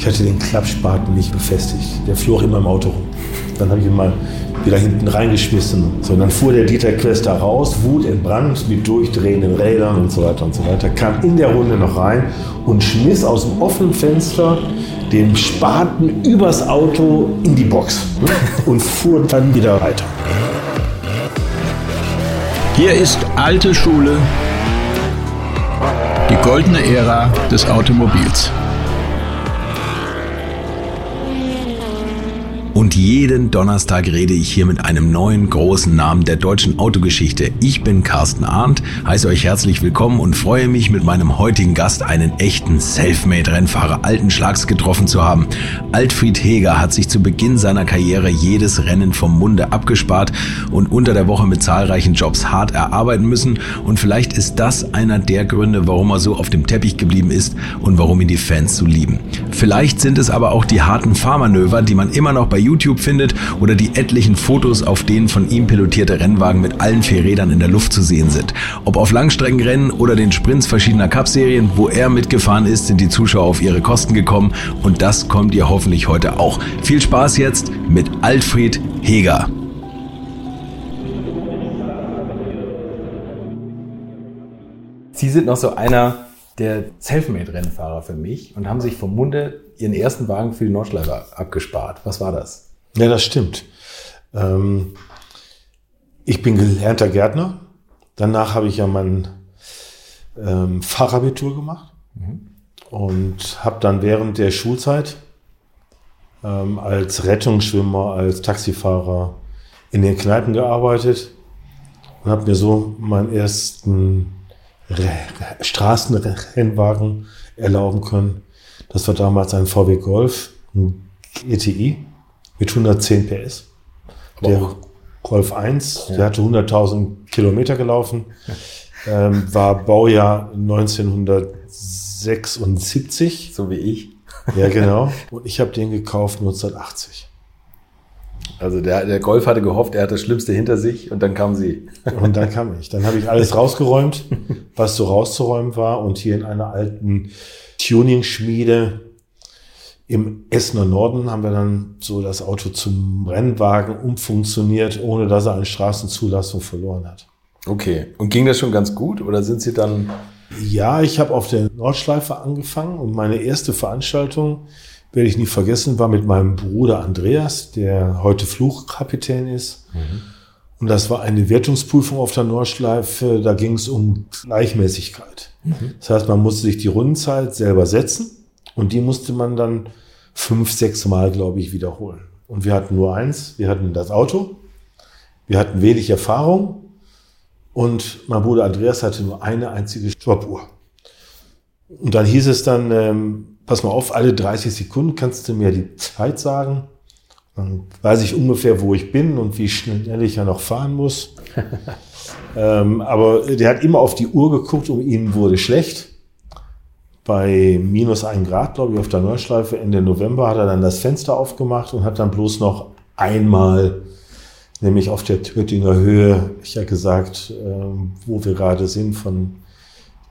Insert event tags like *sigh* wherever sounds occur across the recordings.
Ich hatte den Klappspaten nicht befestigt. Der flog immer im Auto rum. Dann habe ich ihn mal wieder hinten reingeschmissen. So, dann fuhr der Dieter Quester raus, wutentbrannt, mit durchdrehenden Rädern und so weiter und so weiter, kam in der Runde noch rein und schmiss aus dem offenen Fenster den Spaten übers Auto in die Box und fuhr dann wieder weiter. Hier ist alte Schule, die goldene Ära des Automobils. Und jeden Donnerstag rede ich hier mit einem neuen großen Namen der deutschen Autogeschichte. Ich bin Carsten Arndt, heiße euch herzlich willkommen und freue mich mit meinem heutigen Gast einen echten Selfmade-Rennfahrer alten Schlags getroffen zu haben. Altfried Heger hat sich zu Beginn seiner Karriere jedes Rennen vom Munde abgespart und unter der Woche mit zahlreichen Jobs hart erarbeiten müssen. Und vielleicht ist das einer der Gründe, warum er so auf dem Teppich geblieben ist und warum ihn die Fans so lieben. Vielleicht sind es aber auch die harten Fahrmanöver, die man immer noch bei YouTube findet oder die etlichen Fotos, auf denen von ihm pilotierte Rennwagen mit allen vier Rädern in der Luft zu sehen sind. Ob auf Langstreckenrennen oder den Sprints verschiedener Cup-Serien, wo er mitgefahren ist, sind die Zuschauer auf ihre Kosten gekommen und das kommt ihr hoffentlich heute auch. Viel Spaß jetzt mit Alfred Heger. Sie sind noch so einer der Selfmade-Rennfahrer für mich und haben sich vom Munde ihren ersten Wagen für die Nordschleife abgespart. Was war das? Ja, das stimmt. Ähm, ich bin gelernter Gärtner. Danach habe ich ja mein ähm, Fachabitur gemacht mhm. und habe dann während der Schulzeit ähm, als Rettungsschwimmer, als Taxifahrer in den Kneipen gearbeitet und habe mir so meinen ersten Straßenrennwagen erlauben können. Das war damals ein VW Golf, ein GTI mit 110 PS. der Golf 1, ja. der hatte 100.000 Kilometer gelaufen, ähm, war Baujahr 1976. So wie ich. Ja, genau. Und ich habe den gekauft 1980. Also der, der Golf hatte gehofft, er hat das Schlimmste hinter sich und dann kam sie. Und dann kam ich. Dann habe ich alles rausgeräumt, was so rauszuräumen war und hier in einer alten Tuning-Schmiede im Essener Norden haben wir dann so das Auto zum Rennwagen umfunktioniert, ohne dass er eine Straßenzulassung verloren hat. Okay. Und ging das schon ganz gut oder sind Sie dann? Ja, ich habe auf der Nordschleife angefangen und meine erste Veranstaltung werde ich nie vergessen, war mit meinem Bruder Andreas, der heute Fluchkapitän ist. Mhm. Und das war eine Wertungsprüfung auf der Nordschleife. Da ging es um Gleichmäßigkeit. Mhm. Das heißt, man musste sich die Rundenzeit selber setzen und die musste man dann fünf, sechs Mal, glaube ich, wiederholen. Und wir hatten nur eins. Wir hatten das Auto. Wir hatten wenig Erfahrung. Und mein Bruder Andreas hatte nur eine einzige Stoppuhr. Und dann hieß es dann, ähm, pass mal auf, alle 30 Sekunden kannst du mir die Zeit sagen. Dann weiß ich ungefähr, wo ich bin und wie schnell ich ja noch fahren muss. *laughs* ähm, aber der hat immer auf die Uhr geguckt und ihm wurde schlecht. Bei minus ein Grad, glaube ich, auf der Neuschleife Ende November hat er dann das Fenster aufgemacht und hat dann bloß noch einmal, nämlich auf der Töttinger Höhe, ich ja gesagt, ähm, wo wir gerade sind von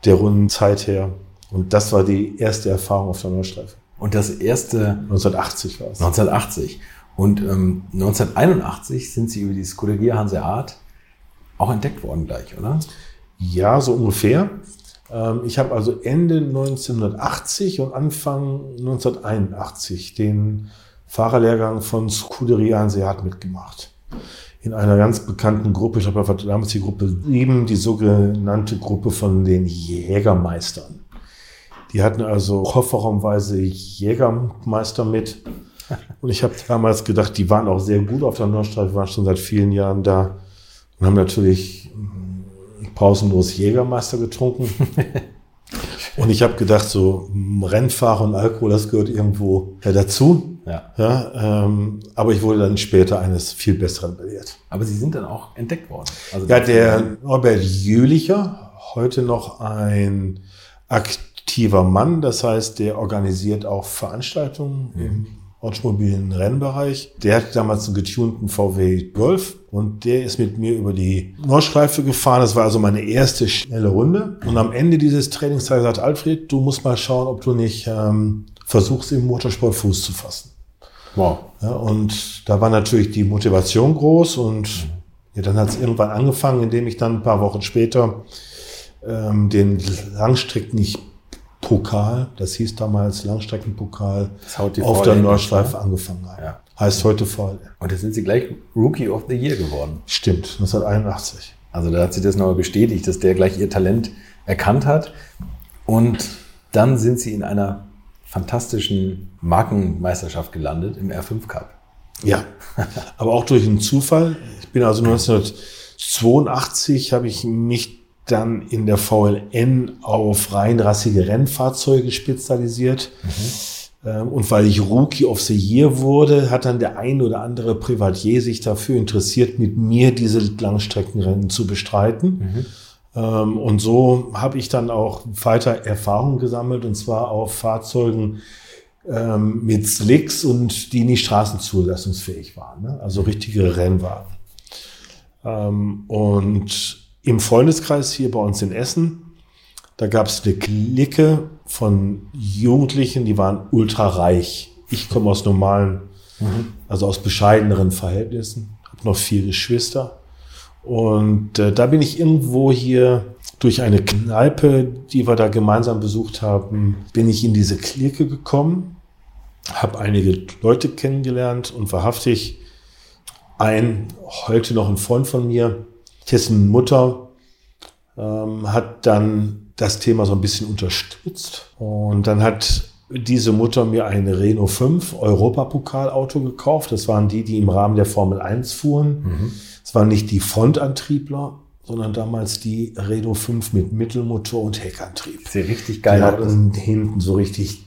der runden Zeit her, und das war die erste Erfahrung auf der Nordstreife. Und das erste 1980 war es. 1980. Und ähm, 1981 sind Sie über die Scuderia Hanseat auch entdeckt worden gleich, oder? Ja, so ungefähr. Ähm, ich habe also Ende 1980 und Anfang 1981 den Fahrerlehrgang von Scuderia Hanseat mitgemacht. In einer ganz bekannten Gruppe, ich glaube, das war damals die Gruppe 7, die sogenannte Gruppe von den Jägermeistern. Die hatten also kofferraumweise Jägermeister mit. Und ich habe damals gedacht, die waren auch sehr gut auf der Nordstreife, waren schon seit vielen Jahren da und haben natürlich mm, pausenlos Jägermeister getrunken. *laughs* und ich habe gedacht, so mm, Rennfahrer und Alkohol, das gehört irgendwo ja, dazu. Ja. ja ähm, aber ich wurde dann später eines viel Besseren belehrt. Aber Sie sind dann auch entdeckt worden. Also ja, der Norbert Jülicher, heute noch ein aktiver aktiver Mann, das heißt, der organisiert auch Veranstaltungen mhm. im automobilen Rennbereich. Der hat damals einen getunten VW Golf und der ist mit mir über die Nordschleife gefahren. Das war also meine erste schnelle Runde. Und am Ende dieses Trainingstages sagt Alfred, du musst mal schauen, ob du nicht ähm, versuchst im Motorsport Fuß zu fassen. Wow. Ja, und da war natürlich die Motivation groß und ja, dann hat es irgendwann angefangen, indem ich dann ein paar Wochen später ähm, den Langstreckenpokal, das hieß damals Langstreckenpokal, auf der Nordschleife ne? angefangen habe. Ja. Heißt heute VLN. Und jetzt sind Sie gleich Rookie of the Year geworden. Stimmt, 1981. Also da hat sie das nochmal bestätigt, dass der gleich ihr Talent erkannt hat. Und dann sind sie in einer fantastischen Markenmeisterschaft gelandet im R5 Cup. Ja, aber auch durch einen Zufall. Ich bin also 1982, habe ich mich dann in der VLN auf reinrassige Rennfahrzeuge spezialisiert. Ähm, Und weil ich Rookie of the Year wurde, hat dann der ein oder andere Privatier sich dafür interessiert, mit mir diese Langstreckenrennen zu bestreiten. Ähm, Und so habe ich dann auch weiter Erfahrung gesammelt, und zwar auf Fahrzeugen ähm, mit Slicks und die nicht straßenzulassungsfähig waren. Ne? Also richtige Rennwagen. Und im Freundeskreis hier bei uns in Essen, da gab es eine Clique von Jugendlichen, die waren ultra reich. Ich komme aus normalen, also aus bescheideneren Verhältnissen, habe noch vier Geschwister. Und äh, da bin ich irgendwo hier durch eine Kneipe, die wir da gemeinsam besucht haben, bin ich in diese Clique gekommen, habe einige Leute kennengelernt und wahrhaftig ein, heute noch ein Freund von mir, dessen Mutter ähm, hat dann das Thema so ein bisschen unterstützt. Und dann hat diese Mutter mir ein Renault 5 Europapokalauto gekauft. Das waren die, die im Rahmen der Formel 1 fuhren. Es waren nicht die Frontantriebler, sondern damals die Renault 5 mit Mittelmotor und Heckantrieb. Sieht richtig Die geil aus. hatten hinten so richtig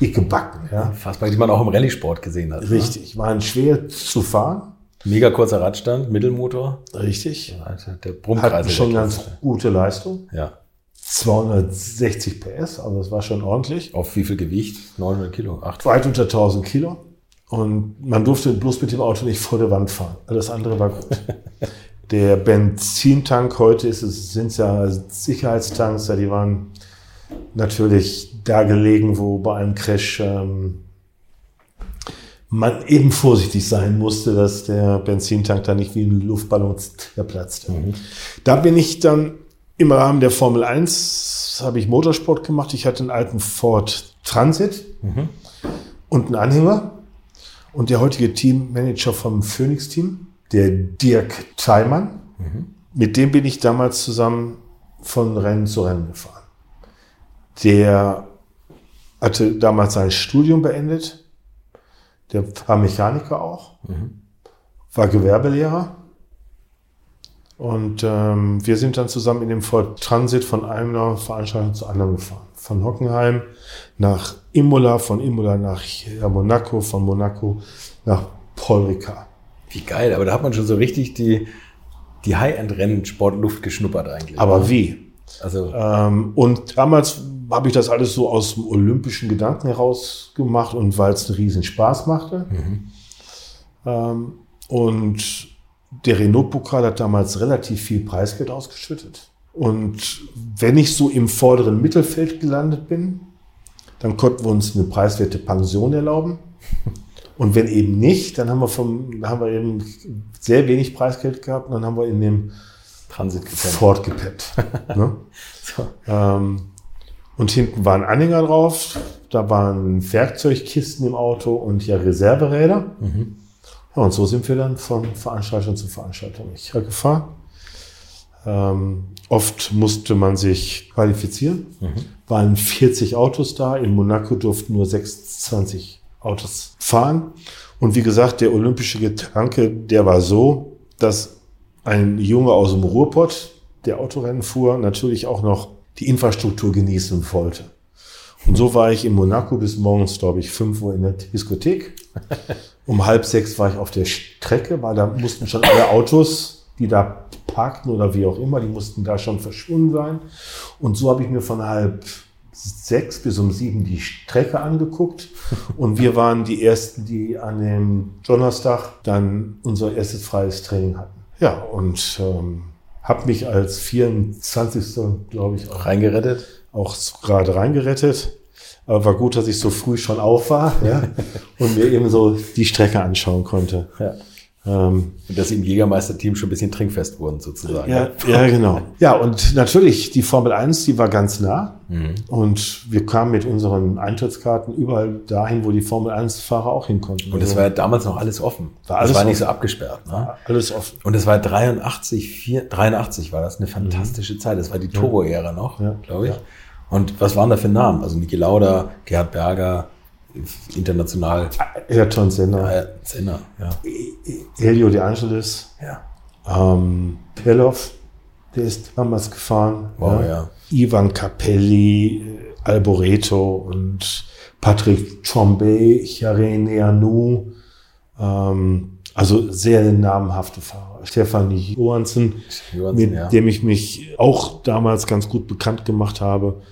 dicke Backen. Ja. Fassbar, die man auch im Rallye-Sport gesehen hat. Ne? Richtig, waren schwer zu fahren. Mega kurzer Radstand, Mittelmotor. Richtig. Der Hatten Brummkreisel. schon ganz gute Leistung. Ja. 260 PS, also das war schon ordentlich. Auf wie viel Gewicht? 900 Kilo, 8. Weit unter 1000 Kilo. Und man durfte bloß mit dem Auto nicht vor der Wand fahren. Alles andere war gut. *laughs* der Benzintank heute ist es, sind es ja Sicherheitstanks, ja, die waren natürlich da gelegen, wo bei einem Crash ähm, man eben vorsichtig sein musste, dass der Benzintank da nicht wie ein Luftballon zerplatzt. Da bin ich dann im Rahmen der Formel 1, habe ich Motorsport gemacht. Ich hatte einen alten Ford Transit und einen Anhänger. Und der heutige Teammanager vom Phoenix-Team, der Dirk Theimann, mit dem bin ich damals zusammen von Rennen zu Rennen gefahren. Der hatte damals sein Studium beendet. Der war Mechaniker auch, war Gewerbelehrer. Und ähm, wir sind dann zusammen in dem Ford Transit von einer Veranstaltung zur anderen gefahren. Von Hockenheim nach Imola, von Imola nach Monaco, von Monaco nach Paul Ricard. Wie geil, aber da hat man schon so richtig die, die High-End-Rennsportluft geschnuppert eigentlich. Aber wie? Also, Ähm, und damals habe ich das alles so aus dem olympischen Gedanken heraus gemacht und weil es einen riesen Spaß machte. Ähm, und der Renault-Pokal hat damals relativ viel Preisgeld ausgeschüttet. Und wenn ich so im vorderen Mittelfeld gelandet bin, dann konnten wir uns eine preiswerte Pension erlauben. *laughs* Und wenn eben nicht, dann haben wir, vom, haben wir eben sehr wenig Preisgeld gehabt und dann haben wir in dem Transit gepennt. Ford gepennt. ne? *laughs* So. ähm, und hinten waren Anhänger drauf, da waren Werkzeugkisten im Auto und ja Reserveräder. Ja, und so sind wir dann von Veranstaltung zu Veranstaltung gefahren. Ähm, oft musste man sich qualifizieren. Waren 40 Autos da. In Monaco durften nur 26 Autos fahren. Und wie gesagt, der olympische Gedanke, der war so, dass ein Junge aus dem Ruhrpott, der Autorennen fuhr, natürlich auch noch die Infrastruktur genießen wollte. Und so war ich in Monaco bis morgens, glaube ich, 5 Uhr in der Diskothek. *laughs* Um halb sechs war ich auf der Strecke, weil da mussten schon alle Autos, die da parkten oder wie auch immer, die mussten da schon verschwunden sein. Und so habe ich mir von halb sechs bis um sieben die Strecke angeguckt. Und wir waren die Ersten, die an dem Donnerstag dann unser erstes freies Training hatten. Ja, und ähm, habe mich als 24. glaube ich auch Reingerettet. auch gerade reingerettet. Aber war gut, dass ich so früh schon auf war ja, *laughs* und mir eben so die Strecke anschauen konnte. Ja. Ähm, und dass sie im Jägermeisterteam schon ein bisschen trinkfest wurden, sozusagen. Ja, ja, genau. Ja, und natürlich, die Formel 1, die war ganz nah. Mhm. Und wir kamen mit unseren Eintrittskarten überall dahin, wo die Formel 1-Fahrer auch hin konnten. Und es war ja damals noch alles offen. War alles das war offen. nicht so abgesperrt. Ne? Alles offen. Und es war 83, 4, 83 war das eine fantastische mhm. Zeit. Das war die Turbo-Ära noch, ja. glaube ich. Ja. Und was waren da für Namen? Also Niki Lauda, Gerhard Berger, international. Ayrton Senna. Ja, Senna, ja. Elio De Angelis. Ja. Ähm, Perlov, der ist damals gefahren. Wow, ja. ja. Ivan Capelli, Alboreto und Patrick Chombe, Charene Anou. Ähm, also sehr namhafte Fahrer. Stefanie Johansen, Johansen mit ja. dem ich mich auch damals ganz gut bekannt gemacht habe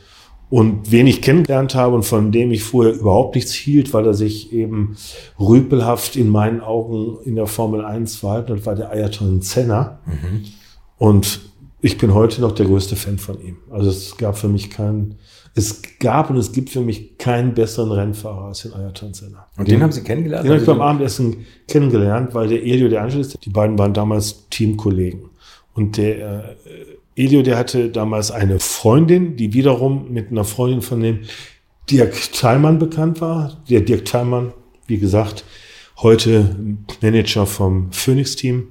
und wen ich kennengelernt habe und von dem ich vorher überhaupt nichts hielt, weil er sich eben rüpelhaft in meinen Augen in der Formel 1 verhalten hat, war der Ayrton Senna. Mhm. Und ich bin heute noch der größte Fan von ihm. Also es gab für mich keinen, es gab und es gibt für mich keinen besseren Rennfahrer als den Ayrton Senna. Und den, den haben Sie kennengelernt? Den habe ich beim Abendessen kennengelernt, weil der Elio De Angelis, die beiden waren damals Teamkollegen. Und der äh, Elio, der hatte damals eine Freundin, die wiederum mit einer Freundin von dem Dirk Thalmann bekannt war. Der Dirk Thalmann, wie gesagt, heute Manager vom Phoenix-Team.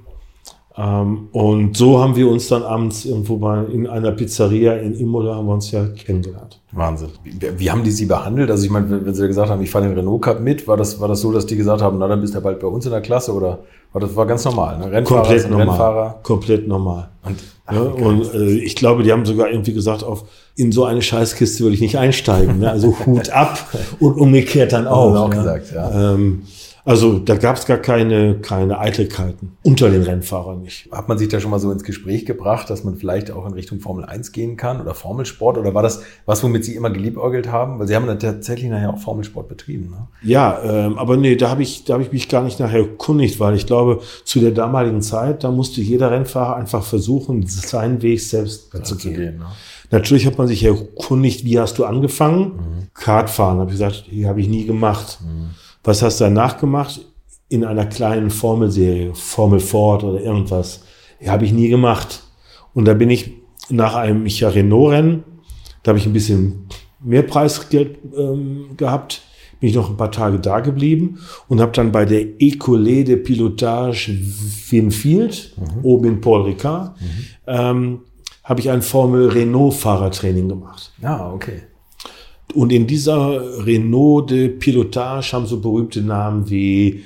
Ähm, und so haben wir uns dann abends irgendwo mal in einer Pizzeria in Imola haben wir uns ja kennengelernt. Wahnsinn. Wie, wie haben die sie behandelt? Also ich meine, wenn sie gesagt haben, ich fahre den Renault Cup mit, war das, war das so, dass die gesagt haben, na dann bist du bald bei uns in der Klasse oder war das war ganz normal? Ne? Rennfahrer Komplett normal. Rennfahrer. Komplett normal. Und, ach, ja, und äh, ich glaube, die haben sogar irgendwie gesagt, auf in so eine Scheißkiste würde ich nicht einsteigen. Ne? Also Hut ab und umgekehrt dann auch. auch ne? gesagt, ja. Ähm, also da gab es gar keine, keine Eitelkeiten unter den Rennfahrern nicht. Hat man sich da schon mal so ins Gespräch gebracht, dass man vielleicht auch in Richtung Formel 1 gehen kann oder Formelsport? Oder war das was, womit Sie immer geliebäugelt haben? Weil Sie haben dann tatsächlich nachher auch Formelsport betrieben. Ne? Ja, ähm, aber nee, da habe ich, da hab ich mich gar nicht nachher erkundigt, weil ich glaube, zu der damaligen Zeit, da musste jeder Rennfahrer einfach versuchen, seinen Weg selbst zu gehen. gehen ne? Natürlich hat man sich erkundigt, wie hast du angefangen? Mhm. Kartfahren, habe ich gesagt, habe ich nie gemacht. Mhm. Was hast du danach gemacht? In einer kleinen Formelserie, Formel Ford oder irgendwas. Ja, habe ich nie gemacht. Und da bin ich nach einem Micha Renault-Rennen, da habe ich ein bisschen mehr Preisgeld ähm, gehabt, bin ich noch ein paar Tage da geblieben und habe dann bei der École de Pilotage Winfield, mhm. oben in Paul Ricard, mhm. ähm, habe ich ein Formel Renault Fahrertraining gemacht. Ah, okay. Und in dieser Renault de Pilotage haben so berühmte Namen wie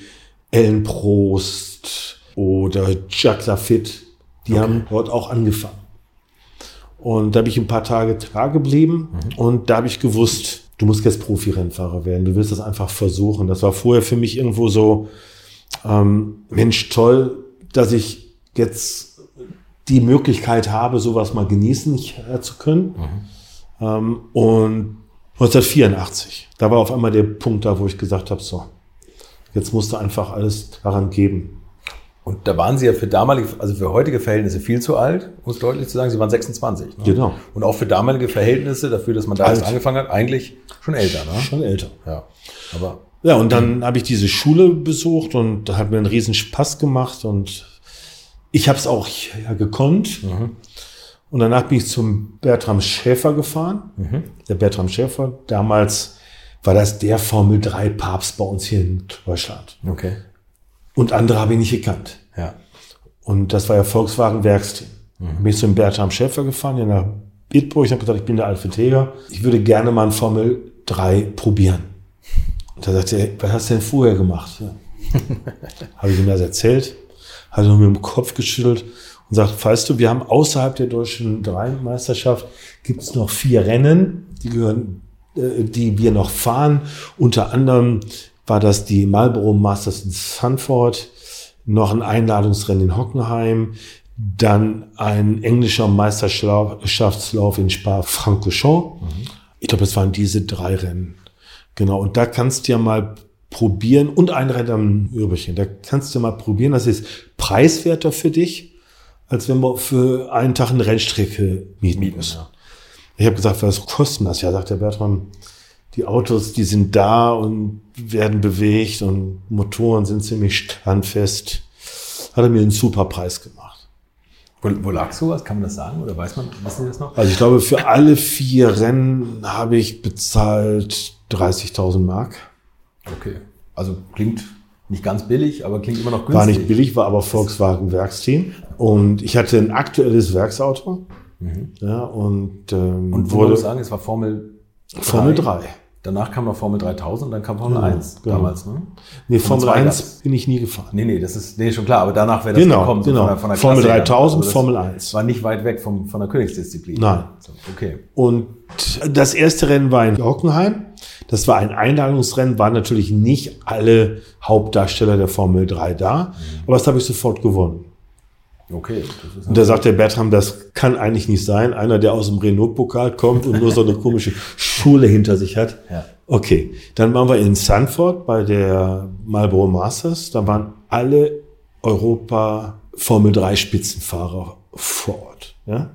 Ellen Prost oder Jacques Lafitte, die okay. haben dort auch angefangen. Und da bin ich ein paar Tage da geblieben mhm. und da habe ich gewusst, du musst jetzt Profi-Rennfahrer werden, du willst das einfach versuchen. Das war vorher für mich irgendwo so, ähm, Mensch, toll, dass ich jetzt die Möglichkeit habe, sowas mal genießen zu können. Mhm. Ähm, und 1984. Da war auf einmal der Punkt da, wo ich gesagt habe, so, jetzt musste einfach alles daran geben. Und da waren Sie ja für damalige, also für heutige Verhältnisse viel zu alt, muss deutlich zu sagen. Sie waren 26. Ne? Genau. Und auch für damalige Verhältnisse, dafür, dass man da jetzt angefangen hat, eigentlich schon älter. Ne? Schon älter. Ja. Aber ja, und dann habe ich diese Schule besucht und da hat mir einen riesen Spaß gemacht und ich habe es auch ja, gekonnt. Mhm. Und danach bin ich zum Bertram Schäfer gefahren. Mhm. Der Bertram Schäfer, damals war das der Formel 3 Papst bei uns hier in Deutschland. Okay. Und andere habe ich nicht gekannt. Ja. Und das war ja Volkswagen Werksteam. Mhm. Bin ich zum Bertram Schäfer gefahren, hier nach Bitburg. Ich habe gesagt, ich bin der Alfred Teger. Ich würde gerne mal ein Formel 3 probieren. Und da sagte er, was hast du denn vorher gemacht? Ja. *laughs* habe ich ihm das erzählt, hat er mir im Kopf geschüttelt und sagt, weißt du, wir haben außerhalb der deutschen Dreier-Meisterschaft gibt es noch vier Rennen, die gehören, äh, die wir noch fahren. Unter anderem war das die Marlboro Masters in Sanford, noch ein Einladungsrennen in Hockenheim, dann ein englischer Meisterschaftslauf in Spa-Francorchamps. Mhm. Ich glaube, das waren diese drei Rennen. Genau. Und da kannst du ja mal probieren und ein Rennen am Übrigen. Da kannst du mal probieren. Das ist preiswerter für dich als wenn wir für einen Tag eine Rennstrecke mieten, mieten müssen. Ja. Ich habe gesagt, was kostet das? Ja, sagt der Bertram, die Autos, die sind da und werden bewegt und Motoren sind ziemlich standfest. Hat er mir einen super Preis gemacht. Wo, wo lag sowas? Kann man das sagen oder weiß man, wissen Sie das noch? Also ich glaube, für alle vier Rennen habe ich bezahlt 30.000 Mark. Okay. Also klingt nicht ganz billig, aber klingt immer noch günstig. War nicht billig, war aber Volkswagen Werksteam. Und ich hatte ein aktuelles Werksauto. Ja, und, ähm, Und wurde muss sagen, es war Formel Formel 3. Danach kam noch Formel 3000 und dann kam Formel Genau, 1 genau. damals, ne? Nee, Formel Formel 1 2 gab's. bin ich nie gefahren. Nee, nee, das ist nee, schon klar, aber danach wäre das Genau, gekommen. so genau. Von der, von der Formel Klasse her. 3000, das Formel 1. War nicht weit weg vom, von der Königsdisziplin. Nein. So, okay. Und das erste Rennen war in Hockenheim. Das war ein Einladungsrennen, waren natürlich nicht alle Hauptdarsteller der Formel 3 da, aber das habe ich sofort gewonnen. Okay. Und da sagt der Bertram, das kann eigentlich nicht sein. Einer, der aus dem Renault-Pokal kommt und nur so eine komische Schule hinter sich hat. Ja. Okay, dann waren wir in Sanford bei der Marlboro Masters. Da waren alle Europa Formel 3 Spitzenfahrer vor Ort. Ja?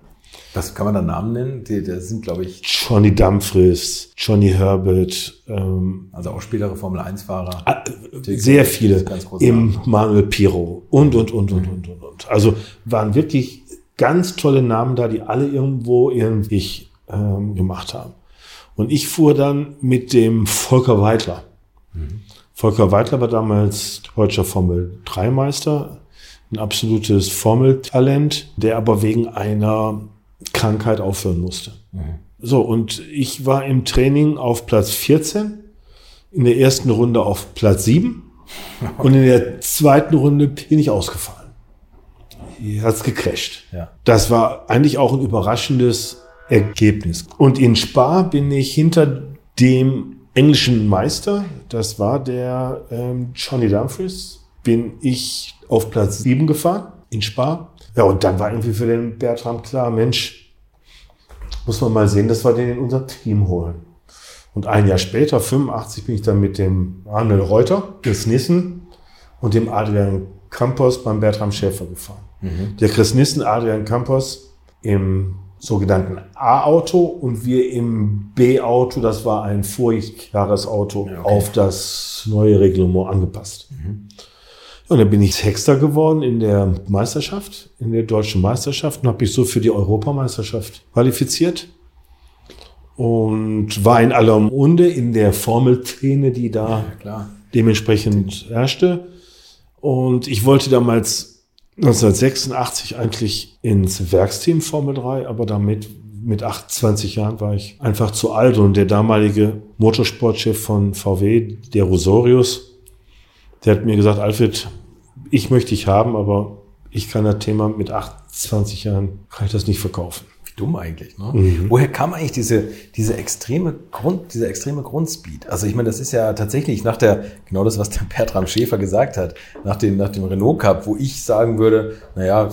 Was kann man da Namen nennen? Die, das sind, glaube ich, Johnny Dumfries, Johnny Herbert, ähm, also auch Spielere Formel 1-Fahrer. Ah, sehr viele, im Manuel Piro und, und, und, und, und, und, und. Also waren wirklich ganz tolle Namen da, die alle irgendwo ihren Weg ähm, gemacht haben. Und ich fuhr dann mit dem Volker Weidler. Volker Weidler war damals deutscher Formel 3 Meister, ein absolutes Formeltalent, der aber wegen einer Krankheit aufhören musste. So, und ich war im Training auf Platz 14, in der ersten Runde auf Platz 7 *laughs* und in der zweiten Runde bin ich ausgefallen. Hier hat's gecrasht. Ja. Das war eigentlich auch ein überraschendes Ergebnis. Und in Spa bin ich hinter dem englischen Meister, das war der ähm, Johnny Dumfries, bin ich auf Platz 7 gefahren in Spa. Ja, und dann war irgendwie für den Bertram klar, Mensch, muss man mal sehen, dass wir den in unser Team holen. Und ein Jahr später, 85, bin ich dann mit dem Arnold Reuter, Chris Nissen und dem Adrian Campos beim Bertram Schäfer gefahren. Der Chris Nissen, Adrian Campos im sogenannten A-Auto und wir im B-Auto, das war ein Vorjahresauto, okay. auf das neue Reglement angepasst. Ja, und dann bin ich Sechster geworden in der Meisterschaft, in der deutschen Meisterschaft und habe mich so für die Europameisterschaft qualifiziert und war in aller Munde in der Formelszene, die da Ja, dementsprechend herrschte. Und ich wollte damals 1986 eigentlich ins Werksteam Formel 3, aber damit mit 28 Jahren war ich einfach zu alt und der damalige Motorsportchef von VW, der Rosorius, der hat mir gesagt, Alfred, ich möchte dich haben, aber ich kann das Thema mit 28 Jahren, kann ich das nicht verkaufen. Wie dumm eigentlich, ne? Mhm. Woher kam eigentlich diese, diese extreme Grund, dieser extreme Grundspeed? Also ich meine, das ist ja tatsächlich nach der, genau das, was der Bertram Schäfer gesagt hat, nach dem, nach dem Renault Cup, wo ich sagen würde, naja,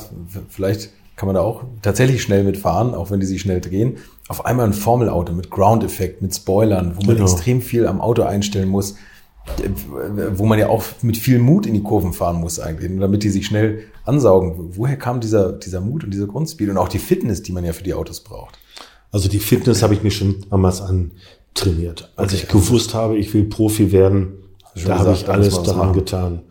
vielleicht kann man da auch tatsächlich schnell mitfahren, auch wenn die sich schnell drehen. Auf einmal ein Formelauto mit Ground-Effekt, mit Spoilern, wo man Genau. extrem viel am Auto einstellen muss, wo man ja auch mit viel Mut in die Kurven fahren muss eigentlich, damit die sich schnell ansaugen. Woher kam dieser, dieser Mut und dieser Grundspeed und auch die Fitness, die man ja für die Autos braucht? Also die Fitness habe ich mir schon damals antrainiert. Als Okay. ich gewusst habe, ich will Profi werden, da habe ich alles daran getan.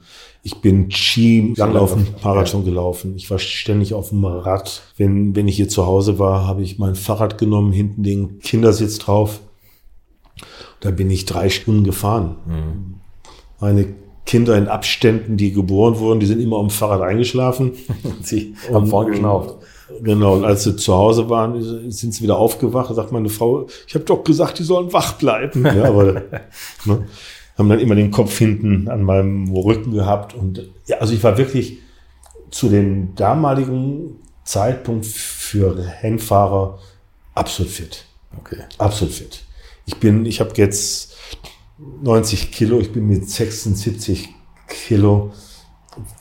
Ich bin Ski, Langlaufen, Marathon gelaufen. Ich war ständig auf dem Rad. Wenn, wenn ich hier zu Hause war, habe ich mein Fahrrad genommen, hinten den Kindersitz drauf. Da bin ich drei Stunden gefahren. Mhm. Meine Kinder in Abständen, die geboren wurden, die sind immer am Fahrrad eingeschlafen. *laughs* Sie haben vorn geschnauft. Genau, und als sie zu Hause waren, sind sie wieder aufgewacht. Sagt meine Frau, ich habe doch gesagt, die sollen wach bleiben. Ja, aber *laughs* ne, haben dann immer den Kopf hinten an meinem Rücken gehabt. Und ja, also ich war wirklich zu dem damaligen Zeitpunkt für Rennfahrer absolut fit. Okay. Absolut fit. Ich bin, ich habe jetzt 90 Kilo, ich bin mit 76 Kilo,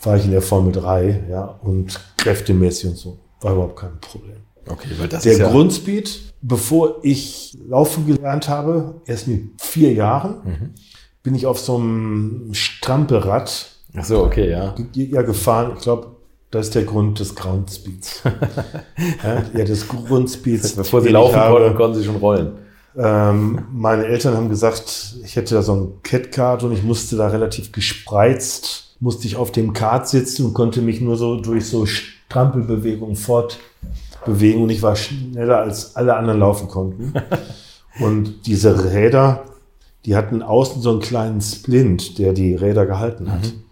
war ich in der Formel 3, ja, und kräftemäßig und so, war überhaupt kein Problem. Okay, weil das Der ist ja, Grundspeed, bevor ich laufen gelernt habe, erst mit vier Jahren, Mhm. bin ich auf so einem Strampelrad Ach so, okay, ja. ja, gefahren. Ich glaube, das ist der Grund des Groundspeeds. *laughs* ja, des Grundspeeds. Bevor sie laufen konnten, konnten sie schon rollen. Ähm, meine Eltern haben gesagt, ich hätte da so ein Catcard und ich musste da relativ gespreizt, musste ich auf dem Kart sitzen und konnte mich nur so durch so Strampelbewegungen fortbewegen und ich war schneller als alle anderen laufen konnten. *laughs* Und diese Räder, die hatten außen so einen kleinen Splint, der die Räder gehalten hat. Mhm.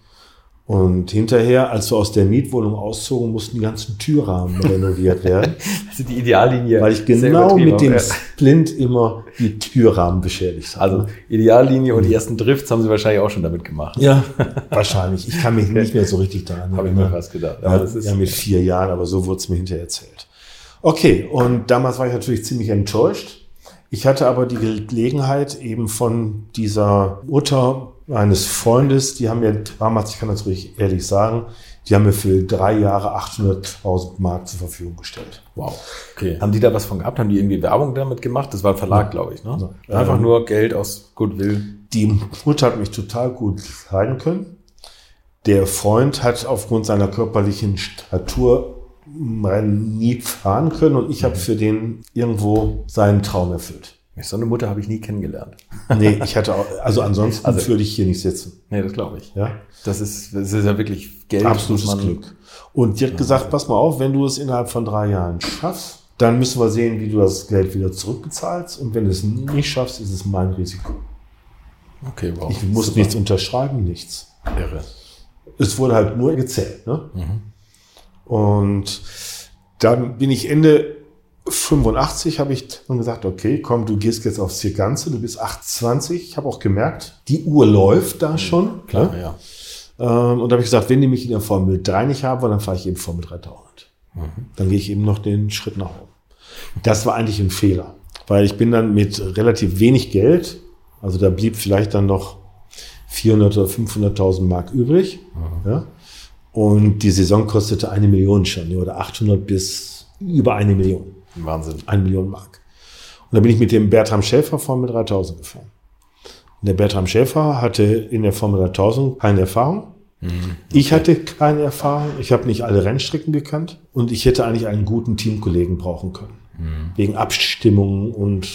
Und hinterher, als wir aus der Mietwohnung auszogen, mussten die ganzen Türrahmen renoviert werden. *laughs* Also die Ideallinie. Weil ich genau mit dem Splint immer die Türrahmen beschädigt habe. Also Ideallinie und die ersten Drifts haben sie wahrscheinlich auch schon damit gemacht. Ja, *laughs* wahrscheinlich. Ich kann mich nicht mehr so richtig daran erinnern. Habe ich mir fast gedacht. Ja, das ist ja, mit vier Jahren, aber so wurde es mir hinterher erzählt. Okay, und damals war ich natürlich ziemlich enttäuscht. Ich hatte aber die Gelegenheit eben von dieser Mutter eines Freundes, die haben mir damals, ich kann das ruhig ehrlich sagen, die haben mir für drei Jahre 800.000 Mark zur Verfügung gestellt. Wow. Okay. Haben die da was von gehabt? Haben die irgendwie Werbung damit gemacht? Das war ein Verlag, ja. glaube ich. Ne? Ja. Einfach ähm, nur Geld aus Goodwill. Die Mutter hat mich total gut leiden können. Der Freund hat aufgrund seiner körperlichen Statur nie fahren können und ich habe mhm. für den irgendwo seinen Traum erfüllt. So eine Mutter habe ich nie kennengelernt. *laughs* Nee, ich hatte auch, also ansonsten also, würde ich hier nicht sitzen. Nee, das glaube ich. Ja. Das ist, das ist ja wirklich Geld. Absolutes Glück. Und die hat gesagt, pass mal auf, wenn du es innerhalb von drei Jahren schaffst, dann müssen wir sehen, wie du das Geld wieder zurückbezahlst. Und wenn du es nicht schaffst, ist es mein Risiko. Okay, wow. Ich muss Super. nichts unterschreiben, nichts. Irre. Es wurde halt nur gezählt. Ne? Mhm. Und dann bin ich Ende 85 habe ich dann gesagt, okay, komm, du gehst jetzt aufs Ganze, du bist 28. Ich habe auch gemerkt, die Uhr läuft da schon. Klar, ne? ja. Ähm, und da habe ich gesagt, wenn die mich in der Formel 3 nicht haben, dann fahre ich eben Formel 3000. Mhm. Dann gehe ich eben noch den Schritt nach oben. Das war eigentlich ein Fehler, weil ich bin dann mit relativ wenig Geld, also da blieb vielleicht dann noch 400 oder 500.000 Mark übrig. Mhm. Ja? Und die Saison kostete eine Million schon, oder 800 bis über eine Million. Wahnsinn. Eine Million Mark. Und da bin ich mit dem Bertram Schäfer Formel 3000 gefahren. Und der Bertram Schäfer hatte in der Formel 3000 keine Erfahrung. Mhm, okay. Ich hatte keine Erfahrung. Ich habe nicht alle Rennstrecken gekannt. Und ich hätte eigentlich einen guten Teamkollegen brauchen können. Mhm. Wegen Abstimmungen und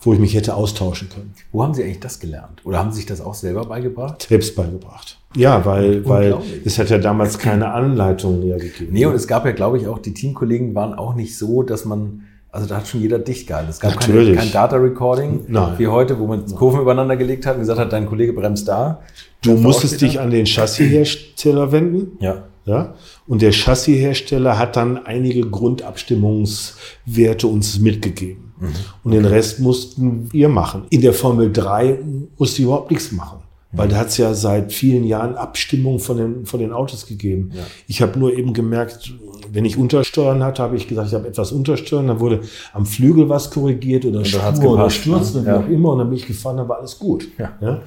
wo ich mich hätte austauschen können. Wo haben Sie eigentlich das gelernt? Oder haben Sie sich das auch selber beigebracht? Selbst beigebracht. Ja, weil, weil es hat ja damals keine Anleitung mehr gegeben. Nee, und es gab ja, glaube ich, auch, die Teamkollegen waren auch nicht so, dass man, also da hat schon jeder dicht gehalten. Es gab keine, kein Data Recording Nein. wie heute, wo man Kurven übereinander gelegt hat und gesagt hat, dein Kollege bremst da. Du musstest dich an den Chassishersteller wenden. Ja. Ja. Und der Chassishersteller hat dann einige Grundabstimmungswerte uns mitgegeben. Mhm. Und den Rest mussten wir machen. In der Formel 3 musste ich überhaupt nichts machen. Weil da hat es ja seit vielen Jahren Abstimmung von den, von den Autos gegeben. Ja. Ich habe nur eben gemerkt, wenn ich Untersteuern hatte, habe ich gesagt, ich habe etwas Untersteuern, dann wurde am Flügel was korrigiert oder Spur oder Sturz ne? oder ja. wie auch immer und dann bin ich gefahren, dann war alles gut. Ja. ja.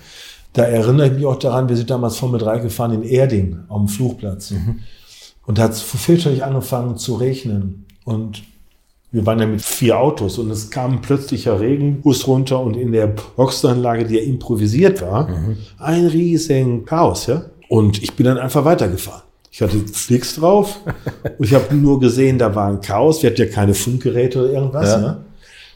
Da erinnere ich mich auch daran, wir sind damals Formel 3 gefahren in Erding am Flugplatz. Mhm. Und da hat es fürchterlich angefangen zu regnen. Und wir waren ja mit vier Autos und es kam plötzlicher Regenbus runter und in der Boxanlage, die ja improvisiert war, mhm. ein riesen Chaos, ja. Und ich bin dann einfach weitergefahren. Ich hatte Flicks drauf *laughs* und ich habe nur gesehen, da war ein Chaos. Wir hatten ja keine Funkgeräte oder irgendwas. Ja. Ne?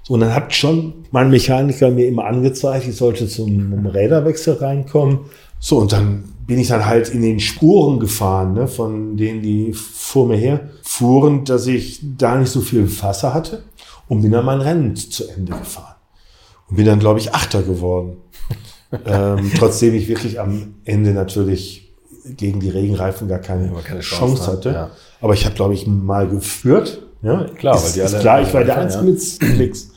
So, und dann hat schon mein Mechaniker mir immer angezeigt, ich sollte zum Räderwechsel reinkommen. So, und dann bin ich dann halt in den Spuren gefahren, ne, von denen die vor mir her fuhren, dass ich da nicht so viel Wasser hatte und bin dann mein Rennen zu Ende gefahren. Und bin dann, glaube ich, Achter geworden. *laughs* ähm, trotzdem ich wirklich am Ende natürlich gegen die Regenreifen gar keine, keine Chance, Chance, hatte. Ja. Aber ich habe, glaube ich, mal geführt. Ja, klar, ist, weil die alle, ist klar, ich war der Einzige ja. mit Klicks.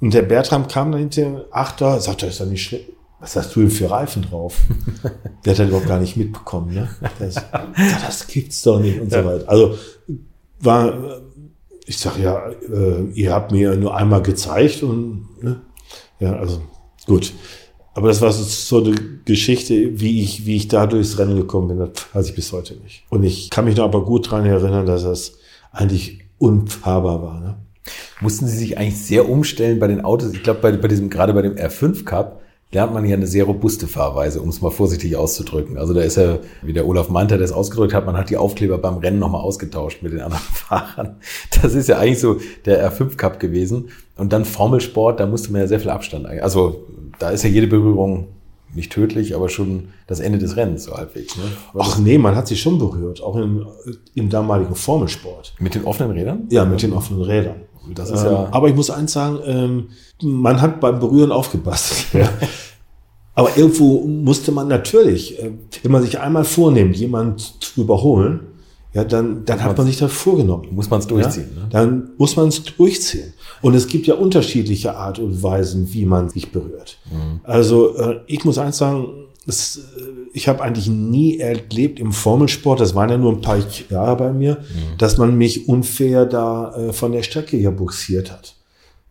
Und der Bertram kam dann hinter Achter, sagte, ist doch nicht schlimm was hast du denn für Reifen drauf? *laughs* Der hat das überhaupt gar nicht mitbekommen. Ne? Das, das gibt's doch nicht und so weiter. Also war, ich sag ja, äh, ihr habt mir nur einmal gezeigt und ne? ja, also gut. Aber das war so eine Geschichte, wie ich, wie ich da durchs Rennen gekommen bin, das weiß ich bis heute nicht. Und ich kann mich noch aber gut dran erinnern, dass das eigentlich unfahrbar war. Ne? Mussten Sie sich eigentlich sehr umstellen bei den Autos? Ich glaube, bei, bei diesem, gerade bei dem R5 Cup, lernt man ja eine sehr robuste Fahrweise, um es mal vorsichtig auszudrücken. Also da ist ja, wie der Olaf Manter das ausgedrückt hat, man hat die Aufkleber beim Rennen nochmal ausgetauscht mit den anderen *laughs* Fahrern. Das ist ja eigentlich so der R5 Cup gewesen. Und dann Formelsport, da musste man ja sehr viel Abstand. Also da ist ja jede Berührung nicht tödlich, aber schon das Ende des Rennens so halbwegs. Ne? Ach nee, man hat sich schon berührt, auch im, im damaligen Formelsport. Mit den offenen Rädern? Ja, mit den offenen Rädern. Das ist ähm, ja aber ich muss eins sagen, ähm, man hat beim Berühren aufgepasst. Ja. *laughs* aber irgendwo musste man natürlich, äh, wenn man sich einmal vornimmt, jemand zu überholen, ja, dann, dann hat man sich das vorgenommen. Muss man es durchziehen. Ja? Ne? Dann muss man es durchziehen. Und es gibt ja unterschiedliche Art und Weisen, wie man sich berührt. Mhm. Also äh, ich muss eins sagen, das, äh, ich habe eigentlich nie erlebt im Formelsport, das waren ja nur ein paar Jahre bei mir, mhm. dass man mich unfair da äh, von der Strecke hier buxiert hat.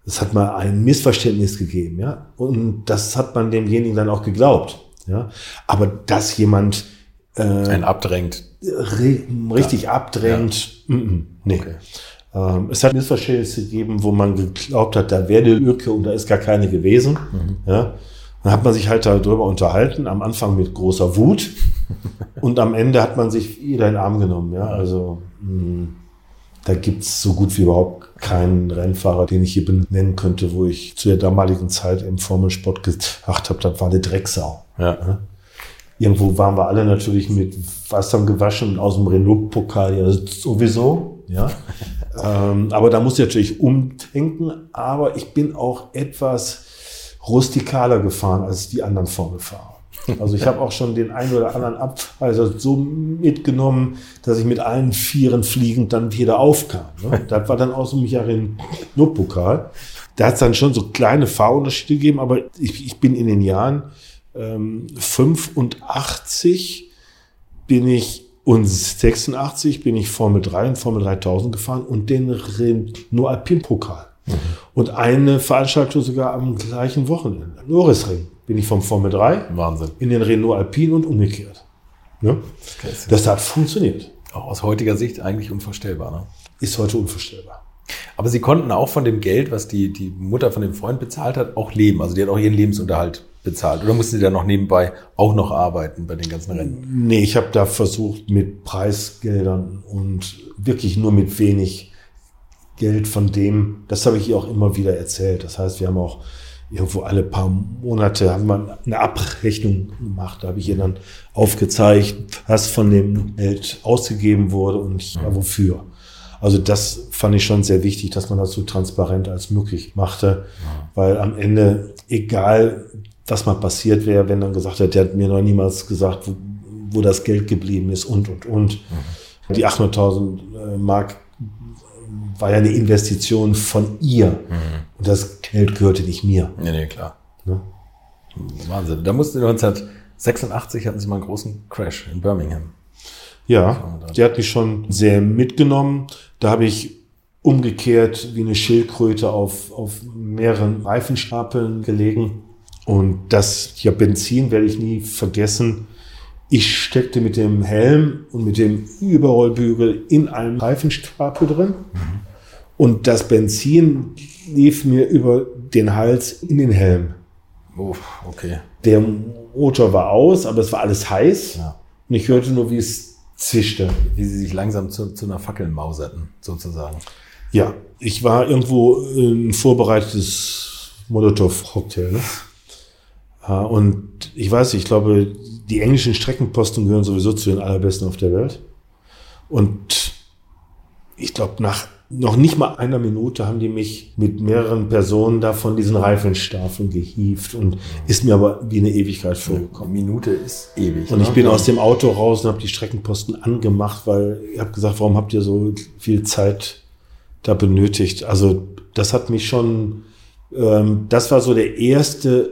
Es hat mal ein Missverständnis gegeben, ja. Und das hat man demjenigen dann auch geglaubt, ja. Aber dass jemand äh, einen abdrängt, richtig ja. abdrängt. Ja. Mm -mm, nee. Okay. Ähm, es hat Missverständnisse gegeben, wo man geglaubt hat, da wäre eine Lücke und da ist gar keine gewesen. Mhm. Ja. Dann hat man sich halt darüber unterhalten, am Anfang mit großer Wut und am Ende hat man sich jeder in den Arm genommen. Ja. Also mh, mm, da gibt's so gut wie überhaupt keinen Rennfahrer, den ich hier benennen könnte, wo ich zu der damaligen Zeit im Formelsport gedacht habe, das war eine Drecksau. Ja. ja. Irgendwo waren wir alle natürlich mit Wasser gewaschen aus dem Renault-Pokal ja sowieso. Ja. *laughs* ähm, aber da muss ich natürlich umdenken. Aber ich bin auch etwas rustikaler gefahren als die anderen Formelfahrer. Also ich habe auch schon den einen oder anderen Abfall so mitgenommen, dass ich mit allen Vieren fliegend dann wieder aufkam. Ne? *laughs* Das war dann aus dem Michael-Pokal. Da hat es dann schon so kleine Fahrunterschiede gegeben, aber ich, ich bin in den Jahren ähm, 85 bin ich und 86 bin ich Formel 3 und Formel 3000 gefahren und den Renault Alpin Pokal. Mhm. Und eine Veranstaltung sogar am gleichen Wochenende. Norrisring bin ich vom Formel 3 Wahnsinn. in den Renault Alpin und umgekehrt. Ne? Das, das hat funktioniert. Auch aus heutiger Sicht eigentlich unvorstellbar. Ne? Ist heute unvorstellbar. Aber sie konnten auch von dem Geld, was die, die Mutter von dem Freund bezahlt hat, auch leben. Also die hat auch ihren Lebensunterhalt bezahlt? Oder mussten Sie da noch nebenbei auch noch arbeiten bei den ganzen Rennen? Nee, ich habe da versucht mit Preisgeldern und wirklich nur mit wenig Geld von dem, das habe ich ihr auch immer wieder erzählt. Das heißt, wir haben auch irgendwo alle paar Monate haben wir eine Abrechnung gemacht. Da habe ich ihr dann aufgezeigt, was von dem Geld ausgegeben wurde und ja, wofür. Also das fand ich schon sehr wichtig, dass man das so transparent als möglich machte, ja. weil am Ende, egal was mal passiert wäre, wenn dann gesagt hat, der hat mir noch niemals gesagt, wo, wo das Geld geblieben ist und, und, und. Mhm. Die 800.000 äh, Mark war ja eine Investition von ihr. Mhm. Und das Geld gehörte nicht mir. Nee, nee, klar. Ne? Wahnsinn. Da mussten 1986 hatten sie mal einen großen Crash in Birmingham. Ja, der hat mich schon sehr mitgenommen. Da habe ich umgekehrt wie eine Schildkröte auf, auf mehreren Reifenstapeln gelegen und das ja, Benzin werde ich nie vergessen. Ich steckte mit dem Helm und mit dem Überrollbügel in einem Reifenstapel drin. Mhm. Und das Benzin lief mir über den Hals in den Helm. Oh, okay. Der Motor war aus, aber es war alles heiß. Ja. Und ich hörte nur, wie es zischte. Wie sie sich langsam zu, zu einer Fackel mauserten, sozusagen. Ja, ich war irgendwo ein vorbereitetes Molotow-Cocktail. Ne? Und ich weiß, ich glaube, die englischen Streckenposten gehören sowieso zu den allerbesten auf der Welt. Und ich glaube, nach noch nicht mal einer Minute haben die mich mit mehreren Personen da von diesen Reifenstafeln gehievt und ist mir aber wie eine Ewigkeit vorgekommen. Minute ist ewig. Und ich ne? bin aus dem Auto raus und habe die Streckenposten angemacht, weil ich habe gesagt, warum habt ihr so viel Zeit da benötigt? Also das hat mich schon, ähm, das war so der erste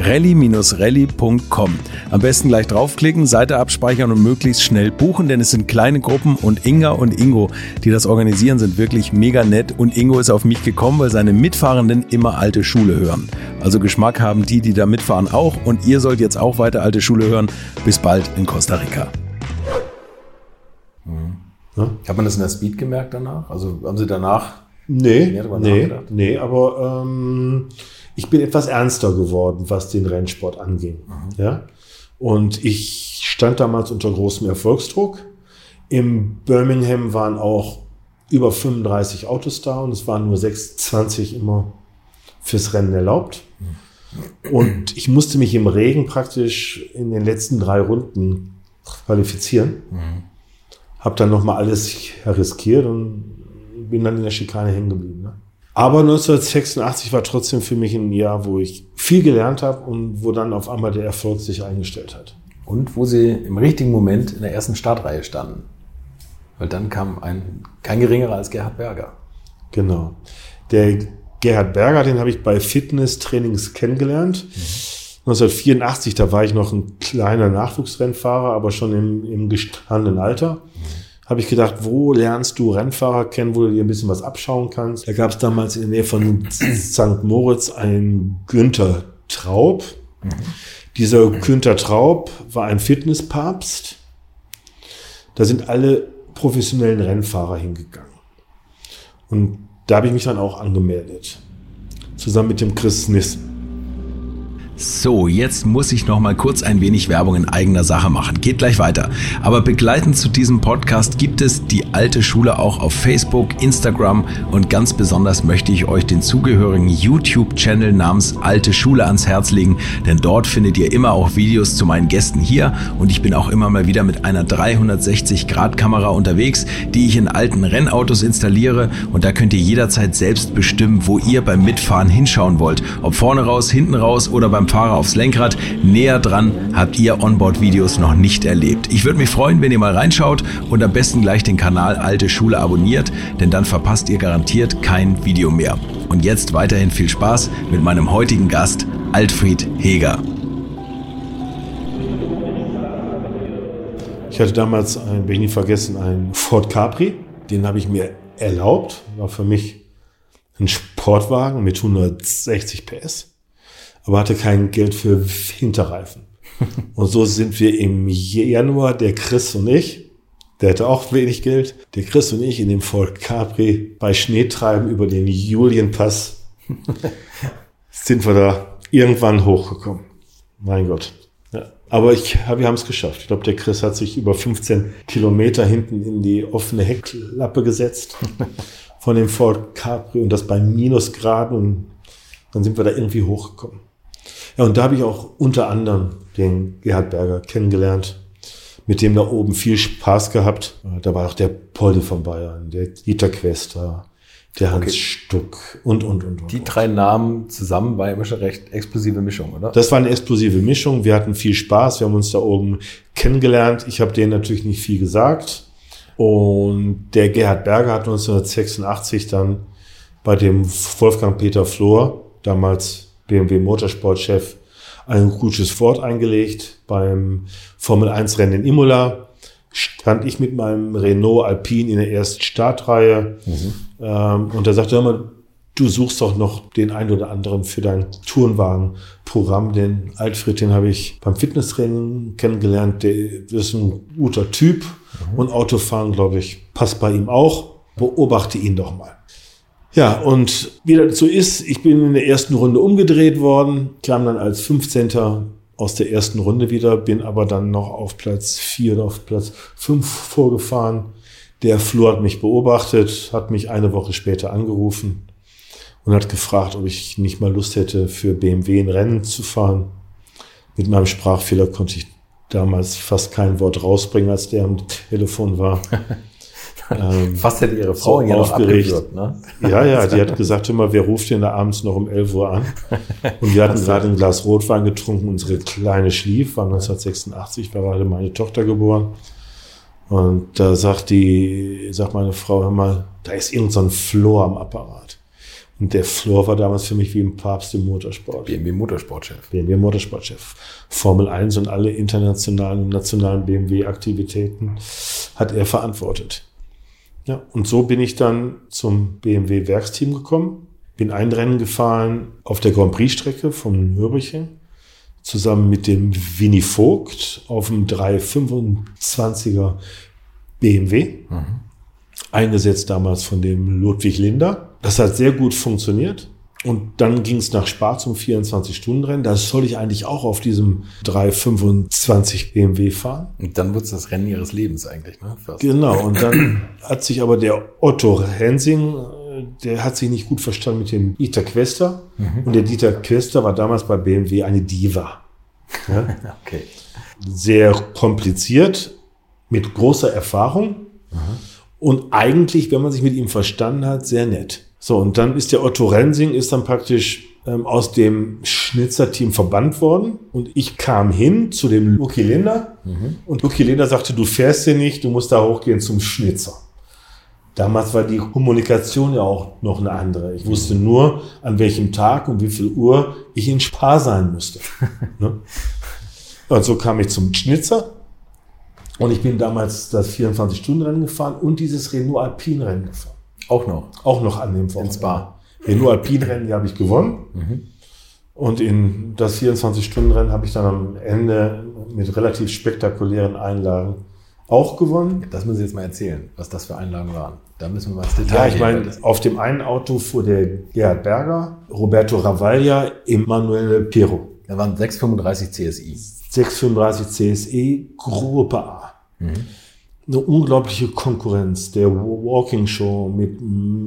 rally-rally.com. Am besten gleich draufklicken, Seite abspeichern und möglichst schnell buchen, denn es sind kleine Gruppen und Inga und Ingo, die das organisieren, sind wirklich mega nett und Ingo ist auf mich gekommen, weil seine Mitfahrenden immer alte Schule hören. Also Geschmack haben die, die da mitfahren auch und ihr sollt jetzt auch weiter alte Schule hören. Bis bald in Costa Rica. Mhm. Ja? Hat man das in der Speed gemerkt danach? Also haben Sie danach Nee, nee, nee, aber ähm, ich bin etwas ernster geworden, was den Rennsport anging. Mhm. Ja? Und ich stand damals unter großem Erfolgsdruck. Im Birmingham waren auch über 35 Autos da und es waren nur 26 immer fürs Rennen erlaubt. Und ich musste mich im Regen praktisch in den letzten drei Runden qualifizieren. Mhm. Hab dann nochmal alles riskiert und bin dann in der Schikane hängen geblieben. Ne? Aber 1986 war trotzdem für mich ein Jahr, wo ich viel gelernt habe und wo dann auf einmal der Erfolg sich eingestellt hat. Und wo Sie im richtigen Moment in der ersten Startreihe standen. Weil dann kam ein, kein geringerer als Gerhard Berger. Genau. Der Gerhard Berger, den habe ich bei Fitnesstrainings kennengelernt. Mhm. 1984, da war ich noch ein kleiner Nachwuchsrennfahrer, aber schon im, im gestandenen Alter. Mhm habe ich gedacht, wo lernst du Rennfahrer kennen, wo du dir ein bisschen was abschauen kannst. Da gab es damals in der Nähe von *clears throat* St. Moritz einen Günther Traub. Dieser Günther Traub war ein Fitnesspapst. Da sind alle professionellen Rennfahrer hingegangen. Und da habe ich mich dann auch angemeldet. Zusammen mit dem Chris Nissen. So, jetzt muss ich noch mal kurz ein wenig Werbung in eigener Sache machen. Geht gleich weiter. Aber begleitend zu diesem Podcast gibt es die alte Schule auch auf Facebook, Instagram und ganz besonders möchte ich euch den zugehörigen YouTube-Channel namens Alte Schule ans Herz legen, denn dort findet ihr immer auch Videos zu meinen Gästen hier und ich bin auch immer mal wieder mit einer 360-Grad-Kamera unterwegs, die ich in alten Rennautos installiere und da könnt ihr jederzeit selbst bestimmen, wo ihr beim Mitfahren hinschauen wollt. Ob vorne raus, hinten raus oder beim Fahrer aufs Lenkrad. Näher dran habt ihr Onboard-Videos noch nicht erlebt. Ich würde mich freuen, wenn ihr mal reinschaut und am besten gleich den Kanal Alte Schule abonniert, denn dann verpasst ihr garantiert kein Video mehr. Und jetzt weiterhin viel Spaß mit meinem heutigen Gast, Altfried Heger. Ich hatte damals, ein, will ich nie vergessen, einen Ford Capri. Den habe ich mir erlaubt. War für mich ein Sportwagen mit 160 PS aber hatte kein Geld für Hinterreifen. Und so sind wir im Januar, der Chris und ich, der hatte auch wenig Geld, der Chris und ich in dem Volk Capri bei Schneetreiben über den Julienpass *laughs* sind wir da irgendwann hochgekommen. Mein Gott. Ja. Aber ich, wir haben es geschafft. Ich glaube, der Chris hat sich über 15 Kilometer hinten in die offene Heckklappe gesetzt *laughs* von dem Ford Capri und das bei Minusgraden und dann sind wir da irgendwie hochgekommen. Ja, und da habe ich auch unter anderem den Gerhard Berger kennengelernt, mit dem da oben viel Spaß gehabt. Da war auch der Polde von Bayern, der Dieter Quester, der Hans okay. Stuck und, und, und, und. Die drei Namen zusammen war immer schon recht explosive Mischung, oder? Das war eine explosive Mischung. Wir hatten viel Spaß. Wir haben uns da oben kennengelernt. Ich habe denen natürlich nicht viel gesagt. Und der Gerhard Berger hat 1986 dann bei dem Wolfgang Peter Flor, damals BMW Motorsportchef, ein gutes Wort eingelegt. Beim Formel 1 Rennen in Imola stand ich mit meinem Renault Alpine in der ersten Startreihe. Mhm. Ähm, und da sagte er immer, du suchst doch noch den einen oder anderen für dein Tourenwagen-Programm. Den Alfred, den habe ich beim Fitnesstraining kennengelernt. Der ist ein guter Typ mhm. und Autofahren, glaube ich, passt bei ihm auch. Beobachte ihn doch mal. Ja, und wie das so ist, ich bin in der ersten Runde umgedreht worden, kam dann als 15. aus der ersten Runde wieder, bin aber dann noch auf Platz 4 oder auf Platz 5 vorgefahren. Der Flur hat mich beobachtet, hat mich eine Woche später angerufen und hat gefragt, ob ich nicht mal Lust hätte, für BMW ein Rennen zu fahren. Mit meinem Sprachfehler konnte ich damals fast kein Wort rausbringen, als der am Telefon war. *laughs* ähm, fast hätte ihre Frau so ja aufgeregt. Ne? Ja, ja, *laughs* die hat gesagt immer, wer ruft denn da abends noch um 11 Uhr an? Und wir hatten *laughs* gerade ein Glas Rotwein getrunken, unsere kleine schlief, war 1986, war gerade meine Tochter geboren. Und da sagt die, sagt meine Frau immer, da ist irgendein so Flor am Apparat. Und der Flor war damals für mich wie ein Papst im Motorsport. BMW Motorsportchef. BMW Motorsportchef. Formel 1 und alle internationalen und nationalen BMW-Aktivitäten hat er verantwortet. Ja, und so bin ich dann zum BMW Werksteam gekommen, bin ein Rennen gefahren auf der Grand Prix-Strecke von Nürburgring, zusammen mit dem Winnie Vogt auf dem 325er BMW, mhm. eingesetzt damals von dem Ludwig Linder. Das hat sehr gut funktioniert. Und dann ging es nach Spa zum 24-Stunden-Rennen. Da soll ich eigentlich auch auf diesem 325 BMW fahren. Und dann wird es das Rennen ihres Lebens eigentlich, ne? Fast. Genau. Und dann *clears throat* hat sich aber der Otto Hensing, der hat sich nicht gut verstanden mit dem Dieter Quester. Mhm. Und der Dieter Quester war damals bei BMW eine Diva. Ja? *laughs* okay. Sehr kompliziert, mit großer Erfahrung. Mhm. Und eigentlich, wenn man sich mit ihm verstanden hat, sehr nett. So, und dann ist der Otto Rensing, ist dann praktisch ähm, aus dem Schnitzerteam verbannt worden. Und ich kam hin zu dem Lucky Linder. Mhm. Und Lucky Linder sagte, du fährst hier nicht, du musst da hochgehen zum Schnitzer. Damals war die Kommunikation ja auch noch eine andere. Ich wusste nur, an welchem Tag und wie viel Uhr ich in Spar sein müsste. *laughs* ne? Und so kam ich zum Schnitzer. Und ich bin damals das 24-Stunden-Rennen gefahren und dieses Renault Alpine-Rennen gefahren. Auch noch. Auch noch an dem Wochenende. In Spa. Renault Alpine-Rennen, die habe ich gewonnen. Mhm. Und in das 24-Stunden-Rennen habe ich dann am Ende mit relativ spektakulären Einlagen auch gewonnen. Das müssen Sie jetzt mal erzählen, was das für Einlagen waren. Da müssen wir mal ins Detail Ja, ich meine, auf dem einen Auto fuhr der Gerhard Berger, Roberto Ravaglia, Emanuele Piero. Da waren 635 CSI. 635 CSI, Gruppe A. Mhm eine unglaubliche Konkurrenz. Der Walking Show mit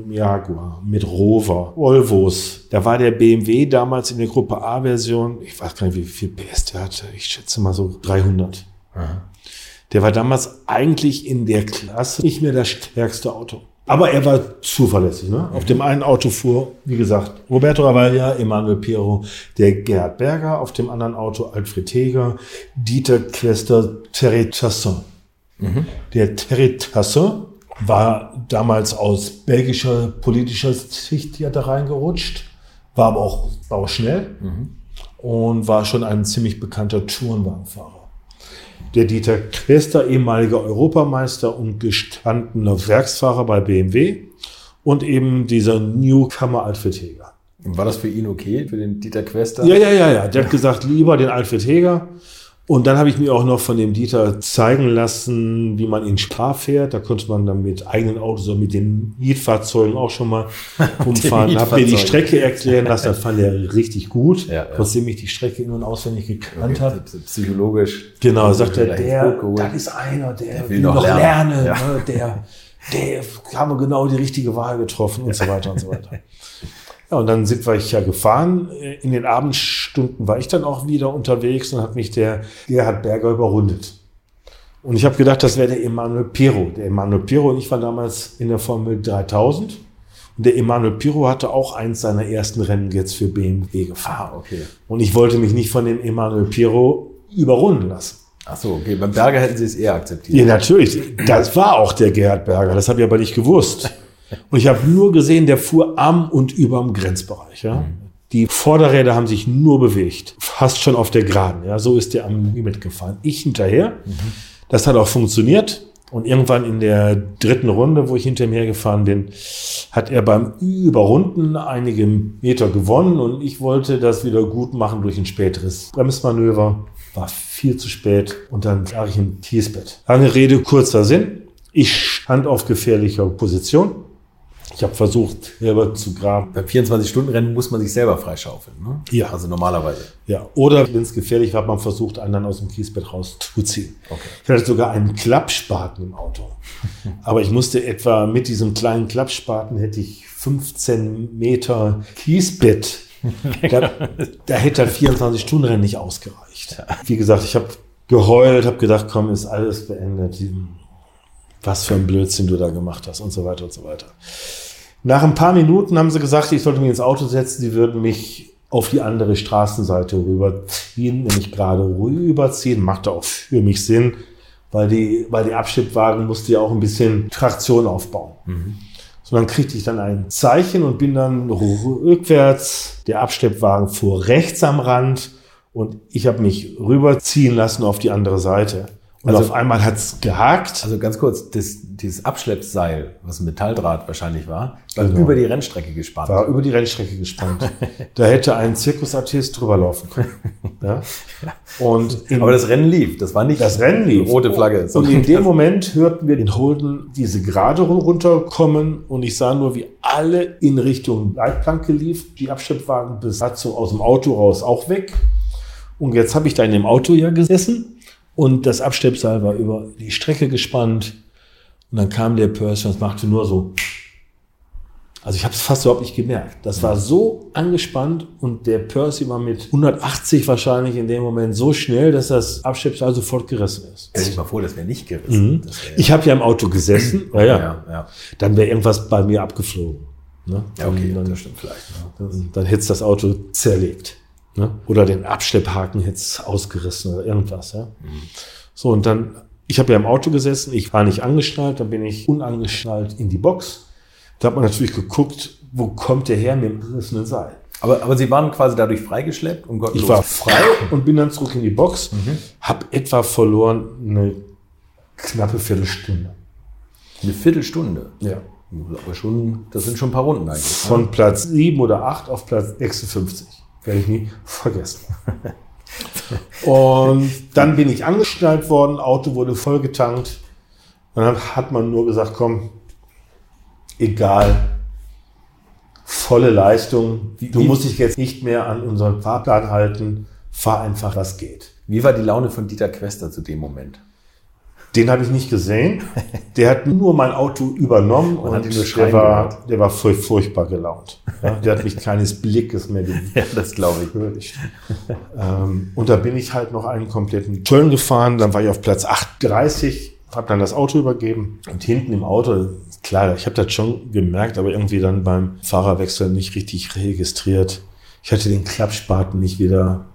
Jaguar, mit Rover, Volvos. Da war der BMW damals in der Gruppe A-Version, ich weiß gar nicht, wie viel PS der hatte. Ich schätze mal so 300. Aha. Der war damals eigentlich in der Klasse nicht mehr das stärkste Auto. Aber er war zuverlässig. Ne? Auf dem einen Auto fuhr, wie gesagt, Roberto Ravaglia, Emanuel Piero, der Gerhard Berger. Auf dem anderen Auto Alfred Heger, Dieter Quester, Terry Tasson. Mhm. Der Terry Tasse war damals aus belgischer politischer Sicht ja da reingerutscht, war aber auch, war auch schnell mhm. und war schon ein ziemlich bekannter Tourenwagenfahrer. Der Dieter Quester, ehemaliger Europameister und gestandener Werksfahrer bei BMW und eben dieser Newcomer Alfred Heger. War das für ihn okay, für den Dieter Quester? Ja, ja, ja, ja. Der hat gesagt, lieber den Alfred Heger. Und dann habe ich mir auch noch von dem Dieter zeigen lassen, wie man in Spa fährt. Da konnte man dann mit eigenen Autos oder mit den Mietfahrzeugen auch schon mal *laughs* rumfahren. habe mir die Strecke erklären lassen, das fand er richtig gut, ja, ja. trotzdem ich die Strecke in- und auswendig gekannt okay, habe. Psychologisch. Genau, sagt er, der, das ist einer, der, der will, will, noch lernen, lernen ja. ne, der, der haben genau die richtige Wahl getroffen und so weiter und so weiter. *laughs* Ja, und dann sind wir ja gefahren. In den Abendstunden war ich dann auch wieder unterwegs und hat mich der Gerhard Berger überrundet. Und ich habe gedacht, das wäre der Emanuel Piro. Der Emanuel Piro und ich war damals in der Formel 3000. Und der Emanuel Piro hatte auch eins seiner ersten Rennen jetzt für BMW gefahren. Ah, okay. Und ich wollte mich nicht von dem Emanuel Piro überrunden lassen. Ach so, okay. Beim Berger hätten Sie es eher akzeptiert. Ja, natürlich. Das war auch der Gerhard Berger. Das habe ich aber nicht gewusst. *laughs* Und ich habe nur gesehen, der fuhr am und über dem Grenzbereich. Ja. Die Vorderräder haben sich nur bewegt. Fast schon auf der Geraden. Ja. So ist der am Limit gefahren. Ich hinterher. Das hat auch funktioniert. Und irgendwann in der dritten Runde, wo ich hinter mir gefahren bin, hat er beim Überrunden einige Meter gewonnen und ich wollte das wieder gut machen durch ein späteres Bremsmanöver. War viel zu spät und dann lag ich im Kiesbett. Lange Rede, kurzer Sinn. Ich stand auf gefährlicher Position. Ich habe versucht, selber zu graben. Beim 24-Stunden-Rennen muss man sich selber freischaufeln. Ne? Ja. Also normalerweise. Ja, oder wenn es gefährlich war, hat man versucht, einen aus dem Kiesbett rauszuziehen. Okay. Ich hatte sogar einen Klappspaten im Auto. *laughs* Aber ich musste etwa mit diesem kleinen Klappspaten hätte ich 15 Meter Kiesbett. *laughs* Da, da hätte ein 24-Stunden-Rennen nicht ausgereicht. Wie gesagt, ich habe geheult, habe gedacht, komm, ist alles beendet. Was für ein Blödsinn du da gemacht hast und so weiter und so weiter. Nach ein paar Minuten haben sie gesagt, ich sollte mich ins Auto setzen, sie würden mich auf die andere Straßenseite rüberziehen, nämlich gerade rüberziehen, machte auch für mich Sinn, weil die, weil die Abschnittwagen musste ja auch ein bisschen Traktion aufbauen. Mhm. So, dann kriegte ich dann ein Zeichen und bin dann rückwärts, der Abschleppwagen fuhr rechts am Rand und ich habe mich rüberziehen lassen auf die andere Seite. Und Also- auf einmal hat's gehakt. Also ganz kurz, das, dieses Abschleppseil, was ein Metalldraht wahrscheinlich war, war Genau. über die Rennstrecke gespannt. war über die Rennstrecke gespannt. *laughs* da hätte ein Zirkusartist drüber laufen können. *laughs* Ja? Und Aber das Rennen lief. Das war nicht das Rennen lief. rote Flagge. Und in dem Moment hörten wir den Holden diese Gerade runterkommen und ich sah nur, wie alle in Richtung Leitplanke lief. Die Abschleppwagen Besatzung aus dem Auto raus auch weg. Und jetzt habe ich da in dem Auto ja gesessen und das Abschleppseil war über die Strecke gespannt. Und dann kam der Percy und es machte nur so. Also ich habe es fast überhaupt nicht gemerkt. Das war so angespannt und der Percy war mit 180 wahrscheinlich in dem Moment so schnell, dass das Abschleppseil sofort gerissen ist. Stell dich mal vor, das wäre nicht gerissen. Das wär, Mhm. Ich habe ja im Auto gesessen, ja, ja. ja, ja. dann wäre irgendwas bei mir abgeflogen. Ne? Ja, okay, dann, das stimmt vielleicht. ne? dann, dann hätte das Auto zerlegt. Ne? Oder den Abschlepphaken es ausgerissen oder irgendwas. Ja? So, und dann, ich habe ja im Auto gesessen, ich war nicht angeschnallt, dann bin ich unangeschnallt in die Box. Da hat man natürlich geguckt, wo kommt der her mit dem gerissenen Seil. Aber, aber Sie waren quasi dadurch freigeschleppt und Gott Ich war frei *laughs* und bin dann zurück in die Box, habe etwa verloren eine knappe Viertelstunde. eine Viertelstunde. Ja. Aber schon, das sind schon ein paar Runden eigentlich. ne? Von Platz 7 oder 8 auf Platz 56. Werde ich nie *laughs* vergessen. Und dann bin ich angeschnallt worden, Auto wurde vollgetankt. Und dann hat man nur gesagt, komm, egal, volle Leistung. Du musst dich jetzt nicht mehr an unseren Fahrplan halten. Fahr einfach, was geht. Wie war die Laune von Dieter Quester zu dem Moment? Den habe ich nicht gesehen. Der hat nur mein Auto übernommen und nur der war, der war furch- furchtbar gelaunt. Ja, der hat mich keines Blickes mehr. *laughs* Ja, das glaube ich. Würdigt. ähm, und da bin ich halt noch einen kompletten Turn gefahren. Dann war ich auf Platz 38, habe dann das Auto übergeben. Und hinten im Auto, klar, ich habe das schon gemerkt, aber irgendwie dann beim Fahrerwechsel nicht richtig registriert. Ich hatte den Klappspaten nicht wieder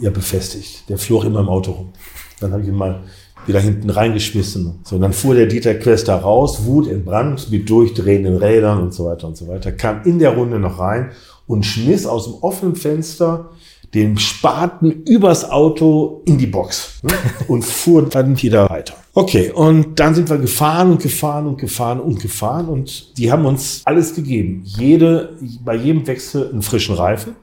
ja, befestigt. Der flog immer im Auto rum. Dann habe ich ihn mal wieder hinten reingeschmissen. So, und dann fuhr der Dieter Quester raus, wutentbrannt, mit durchdrehenden Rädern und so weiter und so weiter, kam in der Runde noch rein und schmiss aus dem offenen Fenster den Spaten übers Auto in die Box ne? *laughs* und fuhr dann wieder weiter. Okay, und dann sind wir gefahren und gefahren und gefahren und gefahren und die haben uns alles gegeben. Jede, bei jedem Wechsel einen frischen Reifen,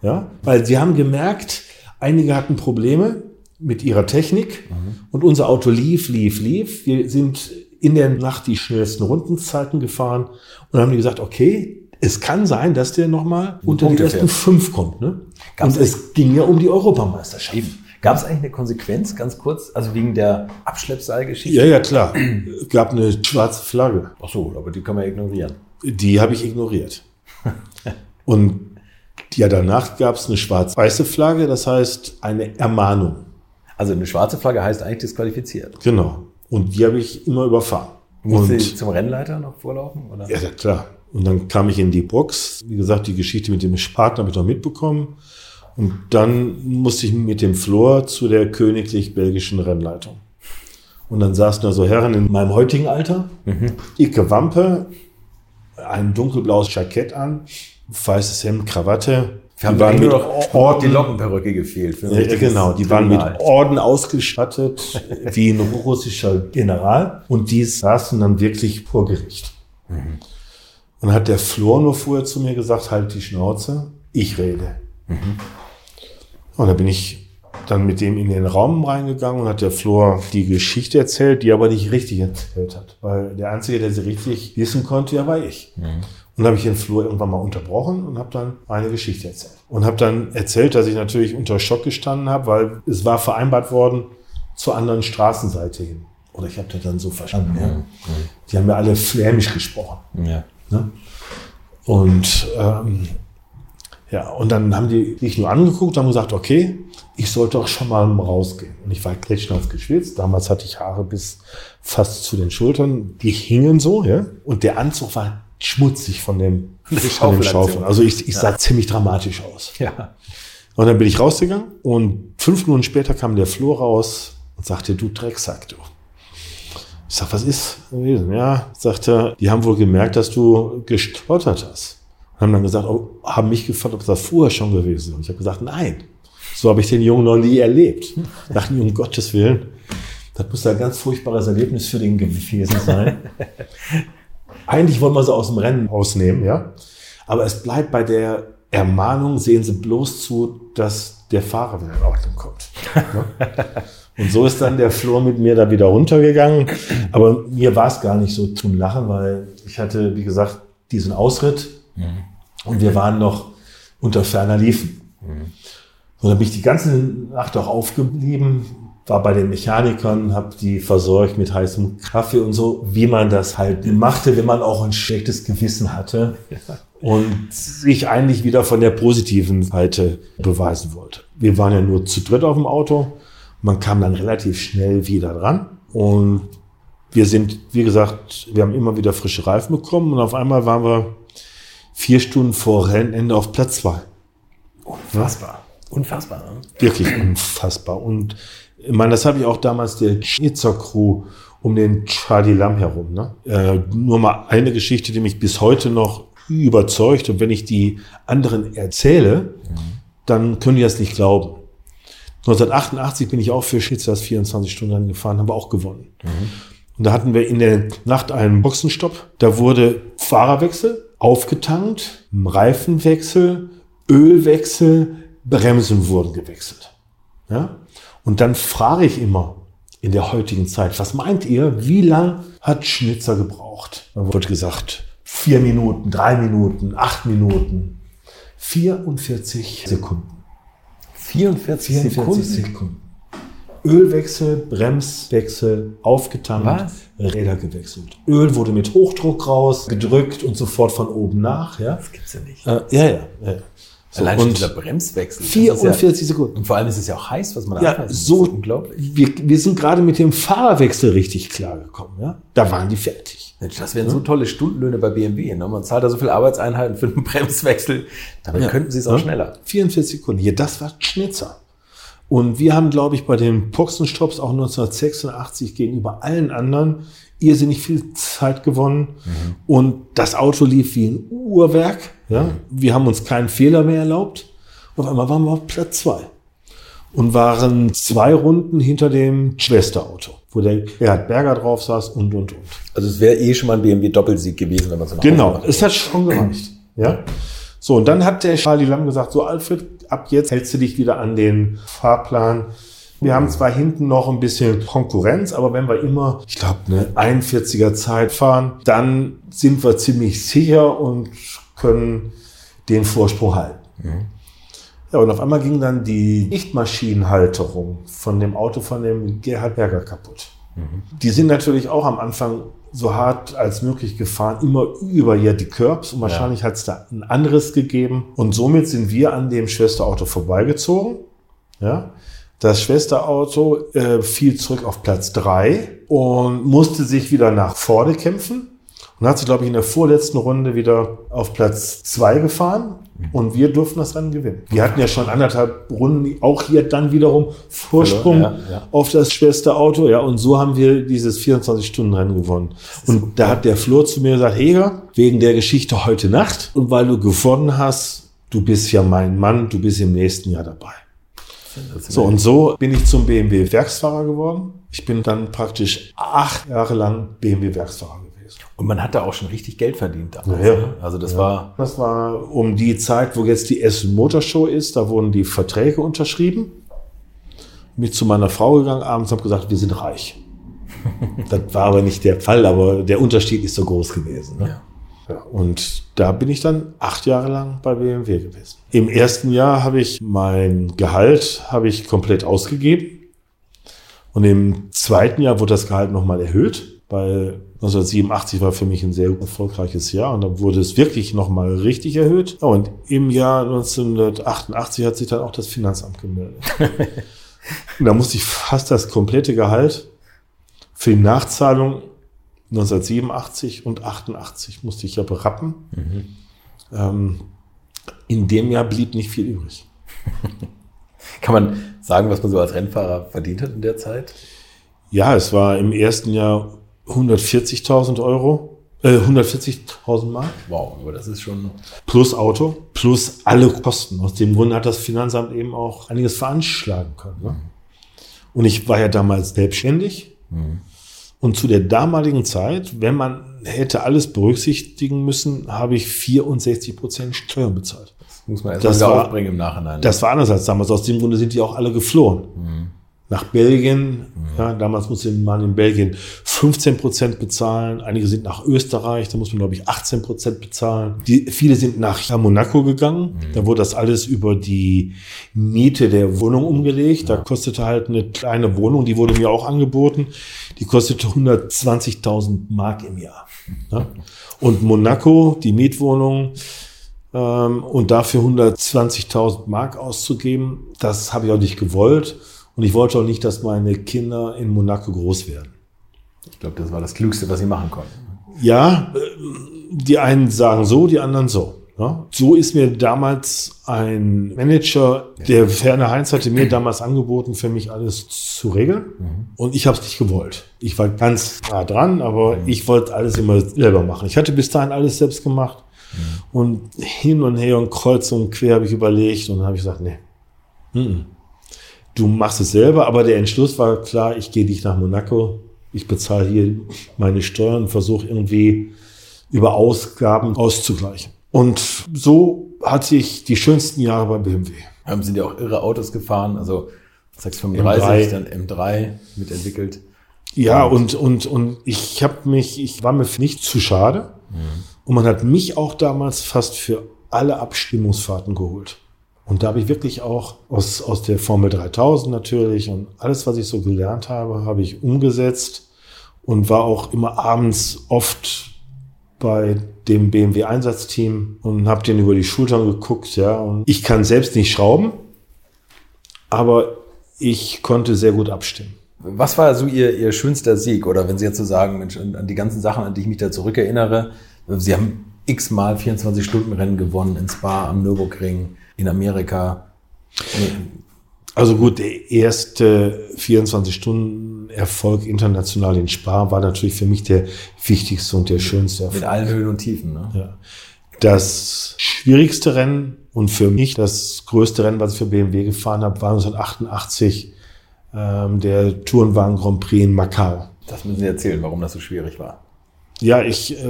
ja, weil sie haben gemerkt, einige hatten Probleme mit ihrer Technik und unser Auto lief, lief, lief. Wir sind in der Nacht die schnellsten Rundenzeiten gefahren und haben die gesagt, okay, es kann sein, dass der nochmal unter die Punkte ersten fährt. fünf kommt. Ne? Gab's und es ging ja um die Europameisterschaft. Gab es eigentlich eine Konsequenz, ganz kurz, also wegen der Abschleppseilgeschichte? Ja, ja, klar. Es gab eine schwarze Flagge. Ach so, aber die kann man ignorieren. Die habe ich ignoriert. *laughs* Und ja, danach gab es eine schwarz-weiße Flagge, das heißt eine Ermahnung. Also eine schwarze Flagge heißt eigentlich disqualifiziert. Genau. Und die habe ich immer überfahren. Musste ich zum Rennleiter noch vorlaufen? Oder? Ja, ja, klar. Und dann kam ich in die Box. Wie gesagt, die Geschichte mit dem Spaten habe ich noch mitbekommen. Und dann musste ich mit dem Flor zu der königlich-belgischen Rennleitung. Und dann saßen da so Herren in meinem heutigen Alter, mhm. Icke Wampe, ein dunkelblaues Jackett an, weißes Hemd, Krawatte. Wir haben waren nur noch Orden, die Lockenperücke gefehlt. Ja, genau, die waren mit Orden ausgestattet, *laughs* wie ein russischer General. Und die saßen dann wirklich vor Gericht. Mhm. Und hat der Flor nur vorher zu mir gesagt, halt die Schnauze, ich rede. Mhm. Und da bin ich dann mit dem in den Raum reingegangen und hat der Flor die Geschichte erzählt, die aber nicht richtig erzählt hat. Weil der Einzige, der sie richtig wissen konnte, ja, war ich. Mhm. Und habe ich den Flur irgendwann mal unterbrochen und habe dann meine Geschichte erzählt. Und habe dann erzählt, dass ich natürlich unter Schock gestanden habe, weil es war vereinbart worden zur anderen Straßenseite hin. Oder ich habe das dann so verstanden. Ja. Mhm. Die haben ja alle flämisch gesprochen. Ja. Ne? Und ähm, ja, und dann haben die mich nur angeguckt und haben gesagt, okay, ich sollte auch schon mal rausgehen. Und ich war klitschnass geschwitzt. Damals hatte ich Haare bis fast zu den Schultern. Die hingen so, ja. Und der Anzug war schmutzig von dem, von dem Schaufeln. Also ich, ich sah ja. ziemlich dramatisch aus. Ja. Und dann bin ich rausgegangen und fünf Minuten später kam der Flur raus und sagte, du Drecksack, du. Ich sag, was ist gewesen? Ja, sagte, die haben wohl gemerkt, dass du gestottert hast haben dann gesagt, oh, haben mich gefragt, ob das vorher schon gewesen ist. Und ich habe gesagt, nein. So habe ich den Jungen noch nie erlebt. Dachten um Gottes Willen, das muss ein ganz furchtbares Erlebnis für den gewesen sein. *laughs* Eigentlich wollen wir sie aus dem Rennen ausnehmen, ja. Aber es bleibt bei der Ermahnung, sehen Sie bloß zu, dass der Fahrer wieder in Ordnung kommt. Ne? *laughs* Und so ist dann der Flur mit mir da wieder runtergegangen. Aber mir war es gar nicht so zum Lachen, weil ich hatte, wie gesagt, diesen Ausritt. Mhm. Und wir waren noch unter ferner Liefen. Mhm. Und dann bin ich die ganze Nacht auch aufgeblieben, war bei den Mechanikern, habe die versorgt mit heißem Kaffee und so, wie man das halt machte, wenn man auch ein schlechtes Gewissen hatte und sich eigentlich wieder von der positiven Seite beweisen wollte. Wir waren ja nur zu dritt auf dem Auto. Man kam dann relativ schnell wieder dran und wir sind, wie gesagt, wir haben immer wieder frische Reifen bekommen und auf einmal waren wir vier Stunden vor Rennende auf Platz zwei. Unfassbar. Unfassbar. Ne? Wirklich unfassbar. Und ich meine, das habe ich auch damals der Schnitzer Crew um den Charlie Lam herum. Ne? Äh, nur mal eine Geschichte, die mich bis heute noch überzeugt. Und wenn ich die anderen erzähle, mhm. dann können die das nicht glauben. 1988 bin ich auch für Schnitzers 24 Stunden gefahren, haben wir auch gewonnen. Mhm. Und da hatten wir in der Nacht einen Boxenstopp. Da wurde Fahrerwechsel, aufgetankt, Reifenwechsel, Ölwechsel, Bremsen wurden gewechselt. Ja? Und dann frage ich immer in der heutigen Zeit, was meint ihr, wie lang hat Schnitzer gebraucht? Dann wurde gesagt, vier Minuten, drei Minuten, acht Minuten, 44 Sekunden. 44, 44 Sekunden. Sekunden. Ölwechsel, Bremswechsel, aufgetankt, Was? Räder gewechselt. Öl wurde mit Hochdruck raus, gedrückt und sofort von oben nach. Ja? Das gibt's ja nicht. Äh, ja, ja. ja. So, Allein schon dieser Bremswechsel. 44 ja, Sekunden. Und vor allem ist es ja auch heiß, was man da Ja, so unglaublich. Wir, wir sind gerade mit dem Fahrerwechsel richtig klargekommen. Ja? Da waren die fertig. Mensch, das wären ja? so tolle Stundenlöhne bei BMW. Ne? Man zahlt da so viele Arbeitseinheiten für einen *laughs* Bremswechsel. Damit ja. könnten sie es auch schneller. 44 Sekunden. Hier, das war Schnitzer. Und wir haben, glaube ich, bei den Boxenstopps auch 1986 gegenüber allen anderen irrsinnig viel Zeit gewonnen. Mhm. Und das Auto lief wie ein Uhrwerk. Ja? Mhm. Wir haben uns keinen Fehler mehr erlaubt. Auf einmal waren wir auf Platz zwei. Und waren zwei Runden hinter dem Schwesterauto, wo der Gerhard Berger drauf saß und, und, und. Also es wäre eh schon mal ein BMW-Doppelsieg gewesen, wenn man so Genau, es hat schon gereicht. Ja. So, und dann hat der Charlie Lamm gesagt, so Alfred, ab jetzt hältst du dich wieder an den Fahrplan. Wir haben zwar hinten noch ein bisschen Konkurrenz, aber wenn wir immer, ich glaube, eine 41er Zeit fahren, dann sind wir ziemlich sicher und können den Vorsprung halten. Mhm. Ja, und auf einmal ging dann die Lichtmaschinenhalterung von dem Auto von dem Gerhard Berger kaputt. Mhm. Die sind natürlich auch am Anfang so hart als möglich gefahren, immer über ja die Curbs und wahrscheinlich ja. hat es da ein anderes gegeben. Und somit sind wir an dem Schwesterauto vorbeigezogen. Ja. Das Schwesterauto äh, fiel zurück auf Platz drei und musste sich wieder nach vorne kämpfen. Und hat sich, glaube ich, in der vorletzten Runde wieder auf Platz zwei gefahren und wir durften das Rennen gewinnen. Wir hatten ja schon anderthalb Runden, auch hier dann wiederum Vorsprung Ja, ja. auf das schwerste Auto. Ja, und so haben wir dieses 24-Stunden-Rennen gewonnen. Und da hat der Flur zu mir gesagt, Heger, wegen der Geschichte heute Nacht und weil du gewonnen hast, du bist ja mein Mann, du bist im nächsten Jahr dabei. So, und so bin ich zum BMW-Werksfahrer geworden. Ich bin dann praktisch acht Jahre lang BMW-Werksfahrer gewesen. Und man hat da auch schon richtig Geld verdient damals. Ja. ne? Also das war, Das war um die Zeit, wo jetzt die Essen Motor Show ist. Da wurden die Verträge unterschrieben. Bin zu meiner Frau gegangen abends und habe gesagt, wir sind reich. *laughs* das war aber nicht der Fall, aber der Unterschied ist so groß gewesen. Ne? Ja. Ja, und da bin ich dann acht Jahre lang bei BMW gewesen. Im ersten Jahr habe ich mein Gehalt habe ich komplett ausgegeben. Und im zweiten Jahr wurde das Gehalt nochmal erhöht, weil 1987 war für mich ein sehr erfolgreiches Jahr und dann wurde es wirklich nochmal richtig erhöht. Und im Jahr 1988 hat sich dann auch das Finanzamt gemeldet. *laughs* und da musste ich fast das komplette Gehalt für die Nachzahlung 1987 und 88 musste ich ja berappen. Ähm, in dem Jahr blieb nicht viel übrig. *laughs* kann man sagen, was man so als Rennfahrer verdient hat in der Zeit? Ja, es war im ersten Jahr 140.000 Euro, äh, 140.000 Mark Wow, aber das ist schon, plus Auto, plus alle Kosten. Aus dem Grund hat das Finanzamt eben auch einiges veranschlagen können. Ne? Und ich war ja damals selbstständig. Und zu der damaligen Zeit, wenn man hätte alles berücksichtigen müssen, habe ich 64 Prozent Steuern bezahlt. muss man erstmal Das wieder war- aufbringen im Nachhinein. Das war anders als damals. Aus dem Grunde sind die auch alle geflohen. Nach Belgien. Ja, damals musste man in Belgien 15 Prozent bezahlen. Einige sind nach Österreich. Da muss man, glaube ich, 18 Prozent bezahlen. Die, viele sind nach Monaco gegangen. Da wurde das alles über die Miete der Wohnung umgelegt. Da kostete halt eine kleine Wohnung, die wurde mir auch angeboten. Die kostete 120.000 Mark im Jahr. Ja? Und Monaco, die Mietwohnung, ähm, und dafür 120.000 Mark auszugeben, das habe ich auch nicht gewollt. Und ich wollte auch nicht, dass meine Kinder in Monaco groß werden. ich glaube, das war das Klügste, was sie machen konnten. Ja, ähm, die einen sagen so, die anderen so. So ist mir damals ein Manager, der Werner Heinz hatte mir damals angeboten, für mich alles zu regeln. Und ich habe es nicht gewollt. Ich war ganz nah dran, aber ich wollte alles immer selber machen. Ich hatte bis dahin alles selbst gemacht. Und hin und her und kreuz und quer habe ich überlegt und dann habe ich gesagt, nee, mhm. Du machst es selber, aber der Entschluss war klar, ich gehe nicht nach Monaco, ich bezahle hier meine Steuern und versuche irgendwie über Ausgaben auszugleichen. Und so hatte ich die schönsten Jahre bei BMW. Haben sind ja auch irre Autos gefahren, also 635, M3. dann M3 mitentwickelt. Ja, und, und, und ich habe mich, ich war mir nicht zu schade. Und man hat mich auch damals fast für alle Abstimmungsfahrten geholt. Und da habe ich wirklich auch aus, aus der Formel 3000 natürlich und alles, was ich so gelernt habe, habe ich umgesetzt und war auch immer abends oft bei dem BMW Einsatzteam und habe denen über die Schultern geguckt, ja. Und ich kann selbst nicht schrauben, aber ich konnte sehr gut abstimmen. Was war so Ihr, Ihr schönster Sieg? Oder wenn Sie jetzt so sagen, Mensch, an, an die ganzen Sachen, an die ich mich da zurückerinnere, Sie haben x-mal 24-Stunden-Rennen gewonnen in Spa, am Nürburgring, in Amerika. Also gut, der erste 24-Stunden-Erfolg international in Spa war natürlich für mich der wichtigste und der schönste Mit Erfolg. allen Höhen und Tiefen. Ne? Ja. Das schwierigste Rennen und für mich das größte Rennen, was ich für BMW gefahren habe, war 1988 ähm, der Tourenwagen Grand Prix in Macau. Das müssen Sie erzählen, warum das so schwierig war. Ja, ich, äh,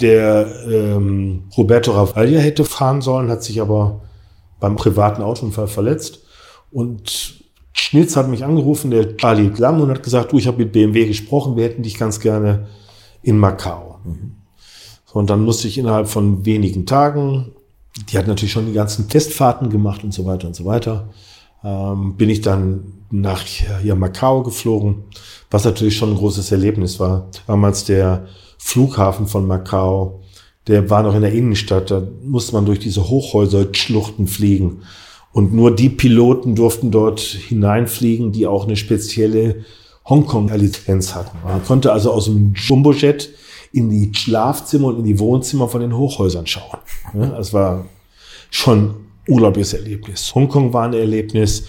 der ähm, Roberto Ravaglia hätte fahren sollen, hat sich aber beim privaten Autounfall verletzt. Und Schnitz hat mich angerufen, der Charlie Lamm, und hat gesagt, du, ich habe mit BMW gesprochen, wir hätten dich ganz gerne in Macau. So, und dann musste ich innerhalb von wenigen Tagen, die hat natürlich schon die ganzen Testfahrten gemacht und so weiter und so weiter, ähm, bin ich dann nach ja, Macau geflogen, was natürlich schon ein großes Erlebnis war. Damals der Flughafen von Macau, der war noch in der Innenstadt, da musste man durch diese Hochhäuser-Schluchten fliegen. Und nur die Piloten durften dort hineinfliegen, die auch eine spezielle Hongkong-Lizenz hatten. Man konnte also aus dem Jumbojet in die Schlafzimmer und in die Wohnzimmer von den Hochhäusern schauen. Das war schon unglaubliches Erlebnis. Hongkong war ein Erlebnis.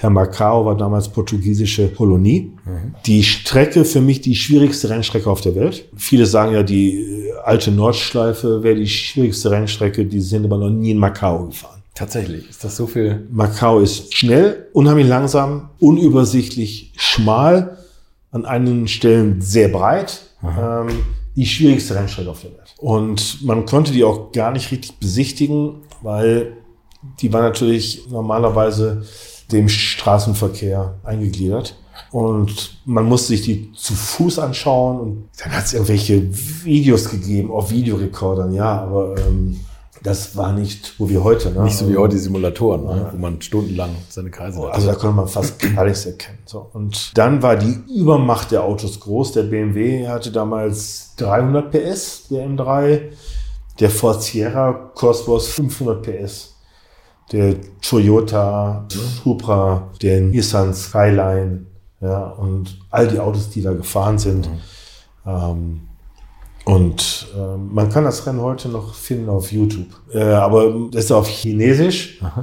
Herr Macau war damals portugiesische Kolonie. Mhm. Die Strecke für mich die schwierigste Rennstrecke auf der Welt. Viele sagen ja, die äh, alte Nordschleife wäre die schwierigste Rennstrecke. Die sind aber noch nie in Macau gefahren. Tatsächlich, ist das so viel? Macau ist schnell, unheimlich langsam, unübersichtlich, schmal, an einigen Stellen sehr breit. Ähm, die schwierigste Rennstrecke auf der Welt. Und man konnte die auch gar nicht richtig besichtigen, weil die war natürlich normalerweise dem Straßenverkehr eingegliedert. Und man musste sich die zu Fuß anschauen und dann hat es irgendwelche Videos gegeben auf Videorekordern, ja, aber ähm, das war nicht, wo wir heute. Ne? Nicht so wie heute die Simulatoren, ne? ja. ne? wo man stundenlang seine Kreise hat. Also da konnte man fast gar nichts erkennen. So. Und dann war die Übermacht der Autos groß. Der BMW hatte damals 300 PS, der M3. Der Ford Sierra Cosworth 500 PS der Toyota Supra, der Nissan Skyline, ja, und all die Autos, die da gefahren sind. Mhm. Ähm, und äh, man kann das Rennen heute noch finden auf YouTube. Äh, aber das ist auf Chinesisch. Aha.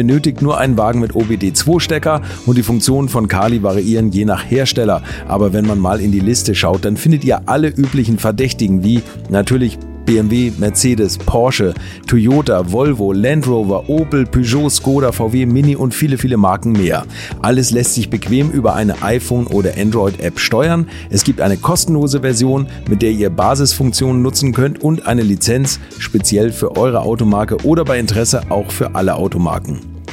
benötigt nur einen Wagen mit OBD2-Stecker und die Funktionen von Kali variieren je nach Hersteller. Aber wenn man mal in die Liste schaut, dann findet ihr alle üblichen Verdächtigen wie natürlich BMW, Mercedes, Porsche, Toyota, Volvo, Land Rover, Opel, Peugeot, Skoda, VW, Mini und viele, viele Marken mehr. Alles lässt sich bequem über eine iPhone- oder Android-App steuern. Es gibt eine kostenlose Version, mit der ihr Basisfunktionen nutzen könnt und eine Lizenz speziell für eure Automarke oder bei Interesse auch für alle Automarken.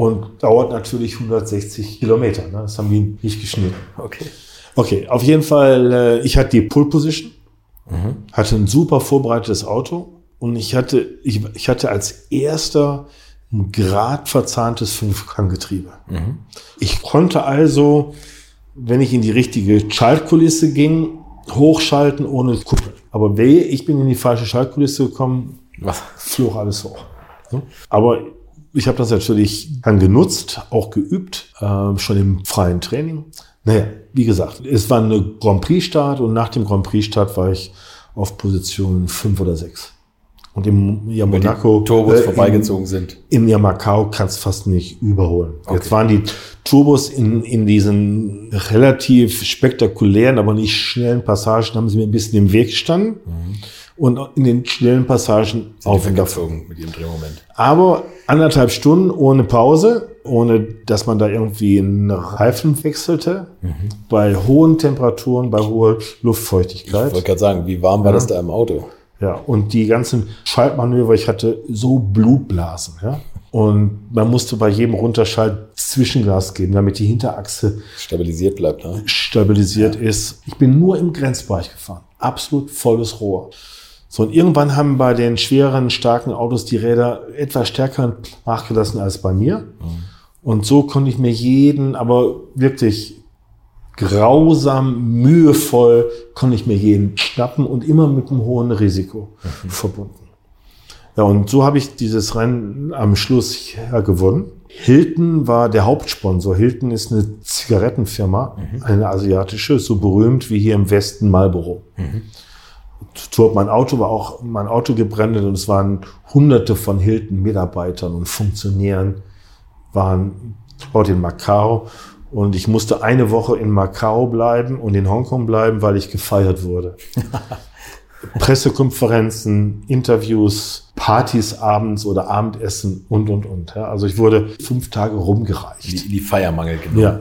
und dauert natürlich 160 Kilometer. Ne? Das haben die nicht geschnitten. Okay. Okay, auf jeden Fall, äh, ich hatte die Pull Position, mhm. hatte ein super vorbereitetes Auto und ich hatte, ich, ich hatte als erster ein gradverzahntes Fünfganggetriebe. Mhm. Ich konnte also, wenn ich in die richtige Schaltkulisse ging, hochschalten ohne Kuppel. Aber wehe, ich bin in die falsche Schaltkulisse gekommen, Was? flog alles hoch. Aber ich habe das natürlich dann genutzt, auch geübt, äh, schon im freien Training. Naja, wie gesagt, es war eine Grand Prix-Start und nach dem Grand Prix-Start war ich auf Position fünf oder sechs. Und im ja, Monaco. Turbos äh, vorbeigezogen sind. Im Yamakao kannst du fast nicht überholen. Okay. Jetzt waren die Turbos in, in diesen relativ spektakulären, aber nicht schnellen Passagen, haben sie mir ein bisschen im Weg gestanden. Mhm und in den schnellen Passagen auf und geflogen mit ihrem Drehmoment. Aber anderthalb Stunden ohne Pause, ohne dass man da irgendwie einen Reifen wechselte, mhm. bei hohen Temperaturen, bei hoher Luftfeuchtigkeit. Ich wollte gerade sagen, wie warm war ja. das da im Auto? Ja, und die ganzen Schaltmanöver, ich hatte so Blutblasen, ja. Und man musste bei jedem Runterschalt Zwischengas geben, damit die Hinterachse stabilisiert bleibt. Ne? Stabilisiert ja. ist. Ich bin nur im Grenzbereich gefahren. Absolut volles Rohr. So, und irgendwann haben bei den schweren, starken Autos die Räder etwas stärker nachgelassen als bei mir. Mhm. Und so konnte ich mir jeden, aber wirklich grausam, mühevoll, konnte ich mir jeden schnappen und immer mit einem hohen Risiko mhm. verbunden. Ja, und so habe ich dieses Rennen am Schluss ja gewonnen. Hilton war der Hauptsponsor. Hilton ist eine Zigarettenfirma, mhm. eine asiatische, so berühmt wie hier im Westen Marlboro. Mhm. Mein Auto war auch mein Auto gebrannt und es waren hunderte von Hilton-Mitarbeitern und Funktionären waren dort in Macau und ich musste eine Woche in Macau bleiben und in Hongkong bleiben, weil ich gefeiert wurde. *laughs* Pressekonferenzen, Interviews, Partys abends oder Abendessen und, und, und. Ja, also ich wurde fünf Tage rumgereicht. Die, die Feiermangel, genau. Ja.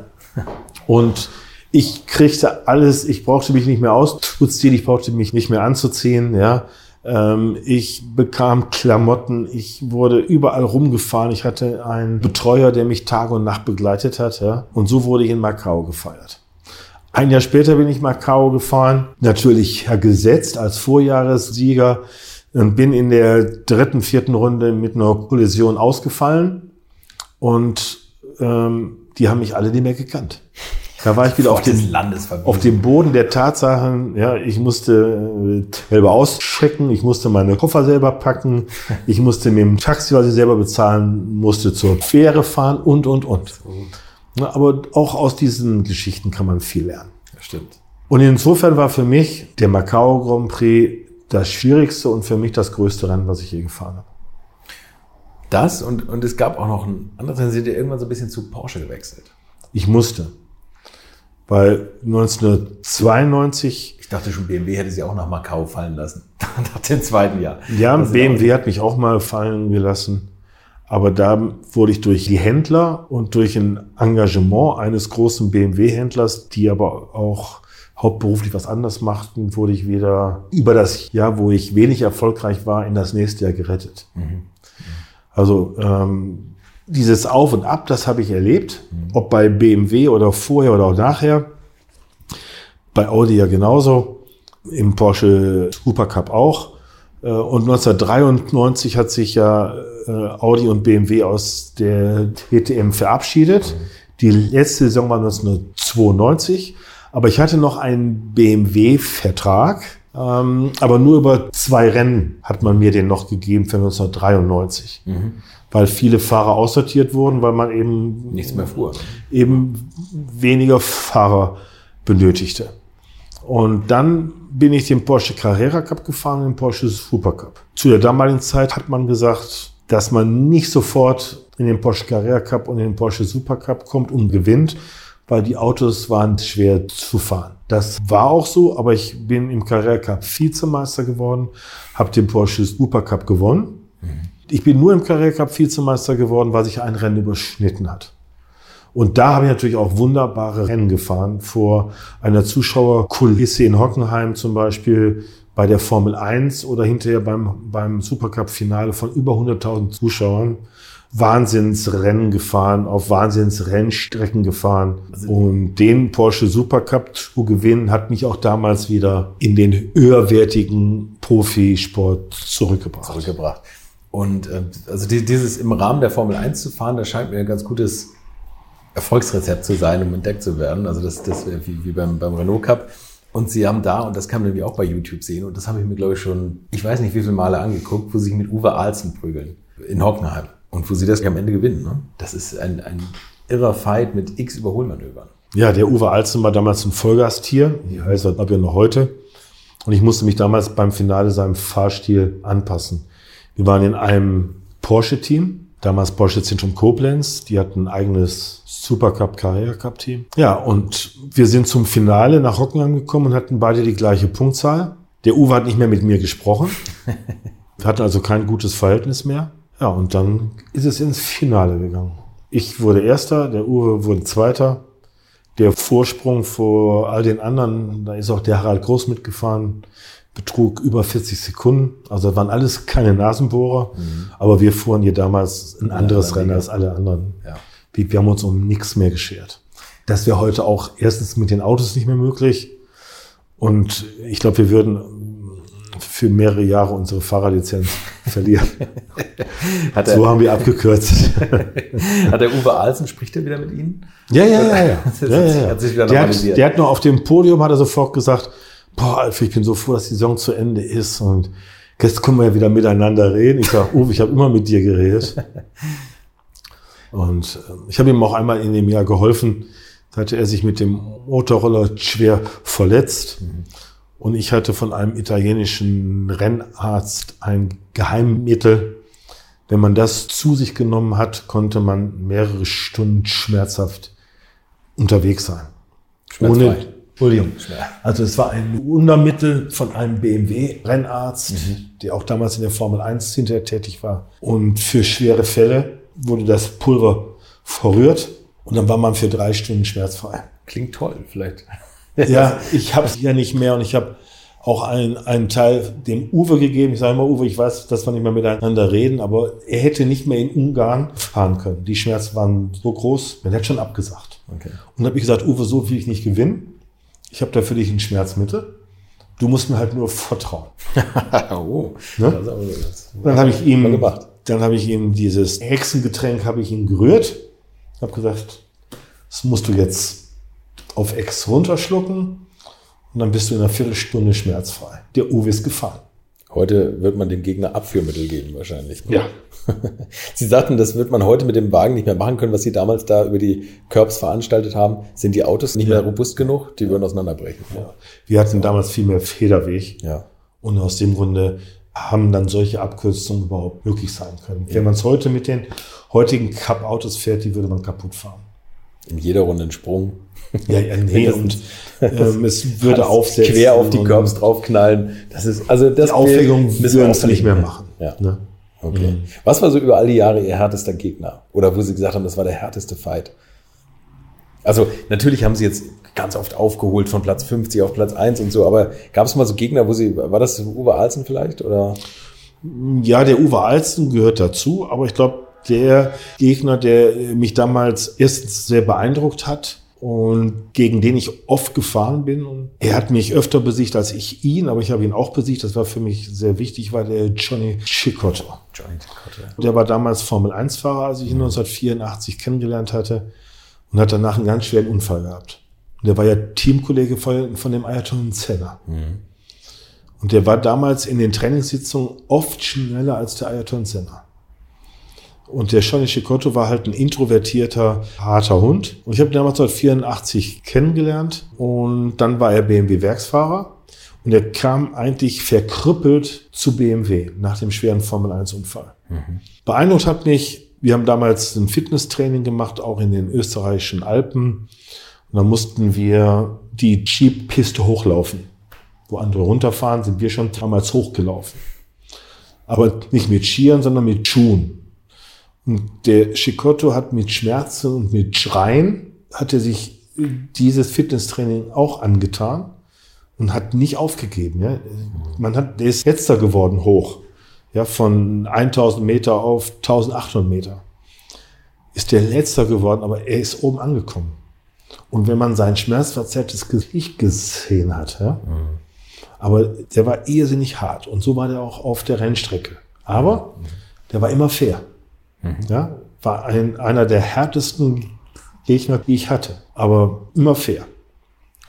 Und ich kriegte alles, ich brauchte mich nicht mehr auszuziehen, ich brauchte mich nicht mehr anzuziehen, ja. Ähm, ich bekam Klamotten, ich wurde überall rumgefahren. Ich hatte einen Betreuer, der mich Tag und Nacht begleitet hat. Und so wurde ich in Macau gefeiert. Ein Jahr später bin ich Macau gefahren, natürlich gesetzt als Vorjahressieger und bin in der dritten, vierten Runde mit einer Kollision ausgefallen und ähm, die haben mich alle nicht mehr gekannt. Da war ich wieder auf dem, auf dem Boden der Tatsachen. Ja, ich musste äh, selber auschecken, ich musste meine Koffer selber packen, ich musste mit dem Taxi, was ich selber bezahlen musste, zur Fähre fahren und, und, und. Aber auch aus diesen Geschichten kann man viel lernen. Das stimmt. Und insofern war für mich der Macau Grand Prix das schwierigste und für mich das größte Rennen, was ich je gefahren habe. Das und, und es gab auch noch ein anderes, dann sind ihr irgendwann so ein bisschen zu Porsche gewechselt. Ich musste. Weil 1992. Ich dachte schon, BMW hätte sie auch nach Macau fallen lassen. *laughs* nach dem zweiten Jahr. Ja, BMW hat mich auch mal fallen gelassen. Aber da wurde ich durch die Händler und durch ein Engagement eines großen BMW-Händlers, die aber auch hauptberuflich was anderes machten, wurde ich wieder über das Jahr, wo ich wenig erfolgreich war, in das nächste Jahr gerettet. Mhm. Also ähm, dieses Auf und Ab, das habe ich erlebt, ob bei BMW oder vorher oder auch nachher. Bei Audi ja genauso, im Porsche Supercup auch. Äh, und 1993 hat sich ja äh, Audi und BMW aus der TTM verabschiedet. Die letzte Saison war 1992. Aber ich hatte noch einen BMW-Vertrag, ähm, aber nur über zwei Rennen hat man mir den noch gegeben für 1993. Mhm weil viele Fahrer aussortiert wurden, weil man eben nichts mehr fuhr. Eben weniger Fahrer benötigte. Und dann bin ich den Porsche Carrera Cup gefahren, den Porsche Super Cup. Zu der damaligen Zeit hat man gesagt, dass man nicht sofort in den Porsche Carrera Cup und in den Porsche Super Cup kommt und gewinnt, weil die Autos waren schwer zu fahren. Das war auch so, aber ich bin im Carrera Cup Vizemeister geworden, habe den Porsche Super Cup gewonnen. Mhm. Ich bin nur im Carrera Cup Vizemeister geworden, weil sich ein Rennen überschnitten hat. Und da habe ich natürlich auch wunderbare Rennen gefahren vor einer Zuschauerkulisse in Hockenheim zum Beispiel bei der Formel 1 oder hinterher beim, beim Supercup-Finale von über 100.000 Zuschauern. Wahnsinnsrennen gefahren, auf Wahnsinnsrennstrecken gefahren. Und den Porsche Supercup zu gewinnen, hat mich auch damals wieder in den höherwertigen Profisport zurückgebracht. Zurückgebracht. Und äh, also dieses im Rahmen der Formel 1 zu fahren, das scheint mir ein ganz gutes Erfolgsrezept zu sein, um entdeckt zu werden. Also das, das wie, wie beim, beim Renault Cup. Und sie haben da, und das kann man nämlich auch bei YouTube sehen, und das habe ich mir, glaube ich, schon, ich weiß nicht wie viele Male angeguckt, wo sie sich mit Uwe Ahlsen prügeln in Hockenheim. Und wo sie das am Ende gewinnen. Ne? Das ist ein, ein irrer Fight mit x Überholmanövern. Ja, der Uwe Alzen war damals ein Vollgastier. Die heißt er, glaube ich, noch heute. Und ich musste mich damals beim Finale seinem Fahrstil anpassen. Wir waren in einem Porsche-Team, damals Porsche Zentrum Koblenz. Die hatten ein eigenes Supercup Carrera Cup Team. Ja, und wir sind zum Finale nach Hockenheim gekommen und hatten beide die gleiche Punktzahl. Der Uwe hat nicht mehr mit mir gesprochen. Wir hatten also kein gutes Verhältnis mehr. Ja, und dann ist es ins Finale gegangen. Ich wurde Erster, der Uwe wurde Zweiter. Der Vorsprung vor all den anderen, da ist auch der Harald Groß mitgefahren, betrug über 40 Sekunden. Also das waren alles keine Nasenbohrer, mhm. aber wir fuhren hier damals ein anderes Rennen als alle anderen. Ja. Wir, wir haben uns um nichts mehr geschert. Das wäre heute auch erstens mit den Autos nicht mehr möglich. Und ich glaube, wir würden für mehrere Jahre unsere Fahrerlizenz *laughs* verlieren. so haben wir abgekürzt. *laughs* hat der Uwe Alsen, spricht er wieder mit Ihnen? Ja, ja, ja. ja. *laughs* ja, ja, ja. Hat sich wieder der, hat, der hat nur auf dem Podium, hat er sofort gesagt, boah, Alf, ich bin so froh, dass die Saison zu Ende ist und jetzt können wir ja wieder miteinander reden. Ich sage, Uwe, ich habe immer mit dir geredet. Und äh, ich habe ihm auch einmal in dem Jahr geholfen, da hatte er sich mit dem Motorroller schwer verletzt. Und ich hatte von einem italienischen Rennarzt ein Geheimmittel. Wenn man das zu sich genommen hat, konnte man mehrere Stunden schmerzhaft unterwegs sein. Ohne, Entschuldigung. Also es war ein Wundermittel von einem BMW-Rennarzt, mhm. der auch damals in der Formel 1 hinterher tätig war. Und für schwere Fälle wurde das Pulver verrührt und dann war man für drei Stunden schmerzfrei. Klingt toll, vielleicht. Ja, *laughs* ich habe es ja nicht mehr und ich habe auch einen, einen Teil dem Uwe gegeben. Ich sage immer, Uwe, ich weiß, dass wir nicht mehr miteinander reden, aber er hätte nicht mehr in Ungarn fahren können. Die Schmerzen waren so groß, man hätte schon abgesagt. Okay. Und habe ich gesagt, Uwe, so will ich nicht gewinnen. Ich habe da für dich ein Schmerzmittel. Du musst mir halt nur vertrauen. *laughs* oh, ne? Dann habe ich ihm, dann habe ich ihm dieses Hexengetränk habe ich ihm gerührt. Habe gesagt, das musst du jetzt auf Ex runterschlucken und dann bist du in einer Viertelstunde schmerzfrei. Der Uwe ist gefahren. Heute wird man dem Gegner Abführmittel geben wahrscheinlich. Ne? Ja. *laughs* Sie sagten, das wird man heute mit dem Wagen nicht mehr machen können, was Sie damals da über die Curbs veranstaltet haben. Sind die Autos nicht ja. mehr robust genug? Die würden auseinanderbrechen. Ja. Wir hatten damals viel mehr Federweg. Ja. Und aus dem Grunde haben dann solche Abkürzungen überhaupt möglich sein können. Ja. Wenn man es heute mit den heutigen Cup-Autos fährt, die würde man kaputt fahren. In jeder Runde einen Sprung. Ja, ja nee, und ähm, es würde aufsetzen. Quer auf die Curbs draufknallen. Das ist, also das die Aufregung müssen wir uns nicht mehr machen. Ja. Ne? Okay. Mhm. Was war so über all die Jahre Ihr härtester Gegner? Oder wo Sie gesagt haben, das war der härteste Fight? Also natürlich haben Sie jetzt ganz oft aufgeholt von Platz 50 auf Platz 1 und so, aber gab es mal so Gegner, wo Sie, war das Uwe Alzen vielleicht? Oder? Ja, der Uwe Alzen gehört dazu, aber ich glaube, der Gegner, der mich damals erstens sehr beeindruckt hat und gegen den ich oft gefahren bin. Und er hat mich öfter besiegt als ich ihn, aber ich habe ihn auch besiegt. Das war für mich sehr wichtig, war der Johnny Chicotto. Johnny Chicotto. Der war damals Formel-1-Fahrer, als ich ihn 1984 kennengelernt hatte und hat danach einen ganz schweren Unfall gehabt. Und der war ja Teamkollege von, von dem Ayatollah Senna. Mhm. Und der war damals in den Trainingssitzungen oft schneller als der Ayatollah Senna. Und der Johnny Chicotto war halt ein introvertierter, harter Hund. Und ich habe ihn damals 1984 kennengelernt und dann war er BMW-Werksfahrer. Und er kam eigentlich verkrüppelt zu BMW nach dem schweren Formel-1-Unfall. Mhm. Beeindruckt hat mich, wir haben damals ein Fitnesstraining gemacht, auch in den österreichischen Alpen. Und dann mussten wir die Jeep-Piste hochlaufen. Wo andere runterfahren, sind wir schon damals hochgelaufen. Aber nicht mit Skiern, sondern mit Schuhen. Und der Chicotto hat mit Schmerzen und mit Schreien, hat er sich dieses Fitnesstraining auch angetan und hat nicht aufgegeben. Ja. Man hat, der ist letzter geworden hoch. Ja, von 1000 Meter auf 1800 Meter. Ist der letzter geworden, aber er ist oben angekommen. Und wenn man sein schmerzverzerrtes Gesicht gesehen hat, ja, mhm. aber der war irrsinnig hart. Und so war der auch auf der Rennstrecke. Aber der war immer fair. Mhm. Ja, war ein, einer der härtesten Gegner, die ich hatte, aber immer fair.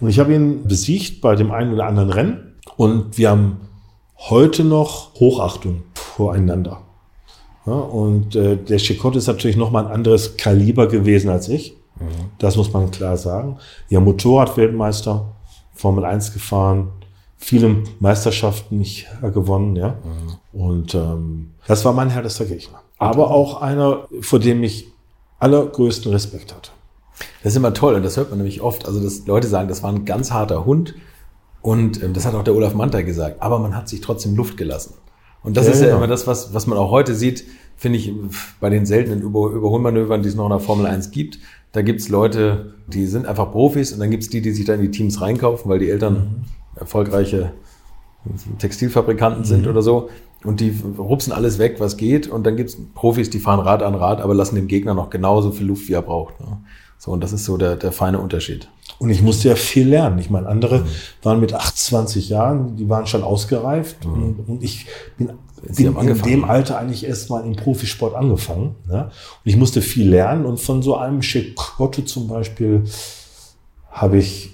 Und ich habe ihn besiegt bei dem einen oder anderen Rennen und wir haben heute noch Hochachtung voreinander. Ja, und äh, der Chicot ist natürlich noch mal ein anderes Kaliber gewesen als ich. Das muss man klar sagen. Ja, Motorradweltmeister, Formel 1 gefahren, viele Meisterschaften nicht gewonnen, ja. Mhm. Und ähm, das war mein härtester Gegner aber auch einer, vor dem ich allergrößten Respekt hatte. Das ist immer toll und das hört man nämlich oft. Also, dass Leute sagen, das war ein ganz harter Hund und ähm, das hat auch der Olaf Mantei gesagt, aber man hat sich trotzdem Luft gelassen. Und das ja, ist ja genau. immer das, was, was man auch heute sieht, finde ich, bei den seltenen Über Überholmanövern, die es noch in der Formel 1 gibt. Da gibt's Leute, die sind einfach Profis und dann gibt's die, die sich da in die Teams reinkaufen, weil die Eltern mhm. erfolgreiche Textilfabrikanten sind mhm. oder so. Und die rupsen alles weg, was geht. Und dann gibt's Profis, die fahren Rad an Rad, aber lassen dem Gegner noch genauso viel Luft, wie er braucht. Ne? So, und das ist so der, der feine Unterschied. Und ich musste ja viel lernen. Ich meine, andere mhm. waren mit 28 Jahren, die waren schon ausgereift. Mhm. Und, und, ich bin, bin in dem Alter eigentlich erst mal im Profisport angefangen. Ne? Und ich musste viel lernen. Und von so einem Schekotto zum Beispiel habe ich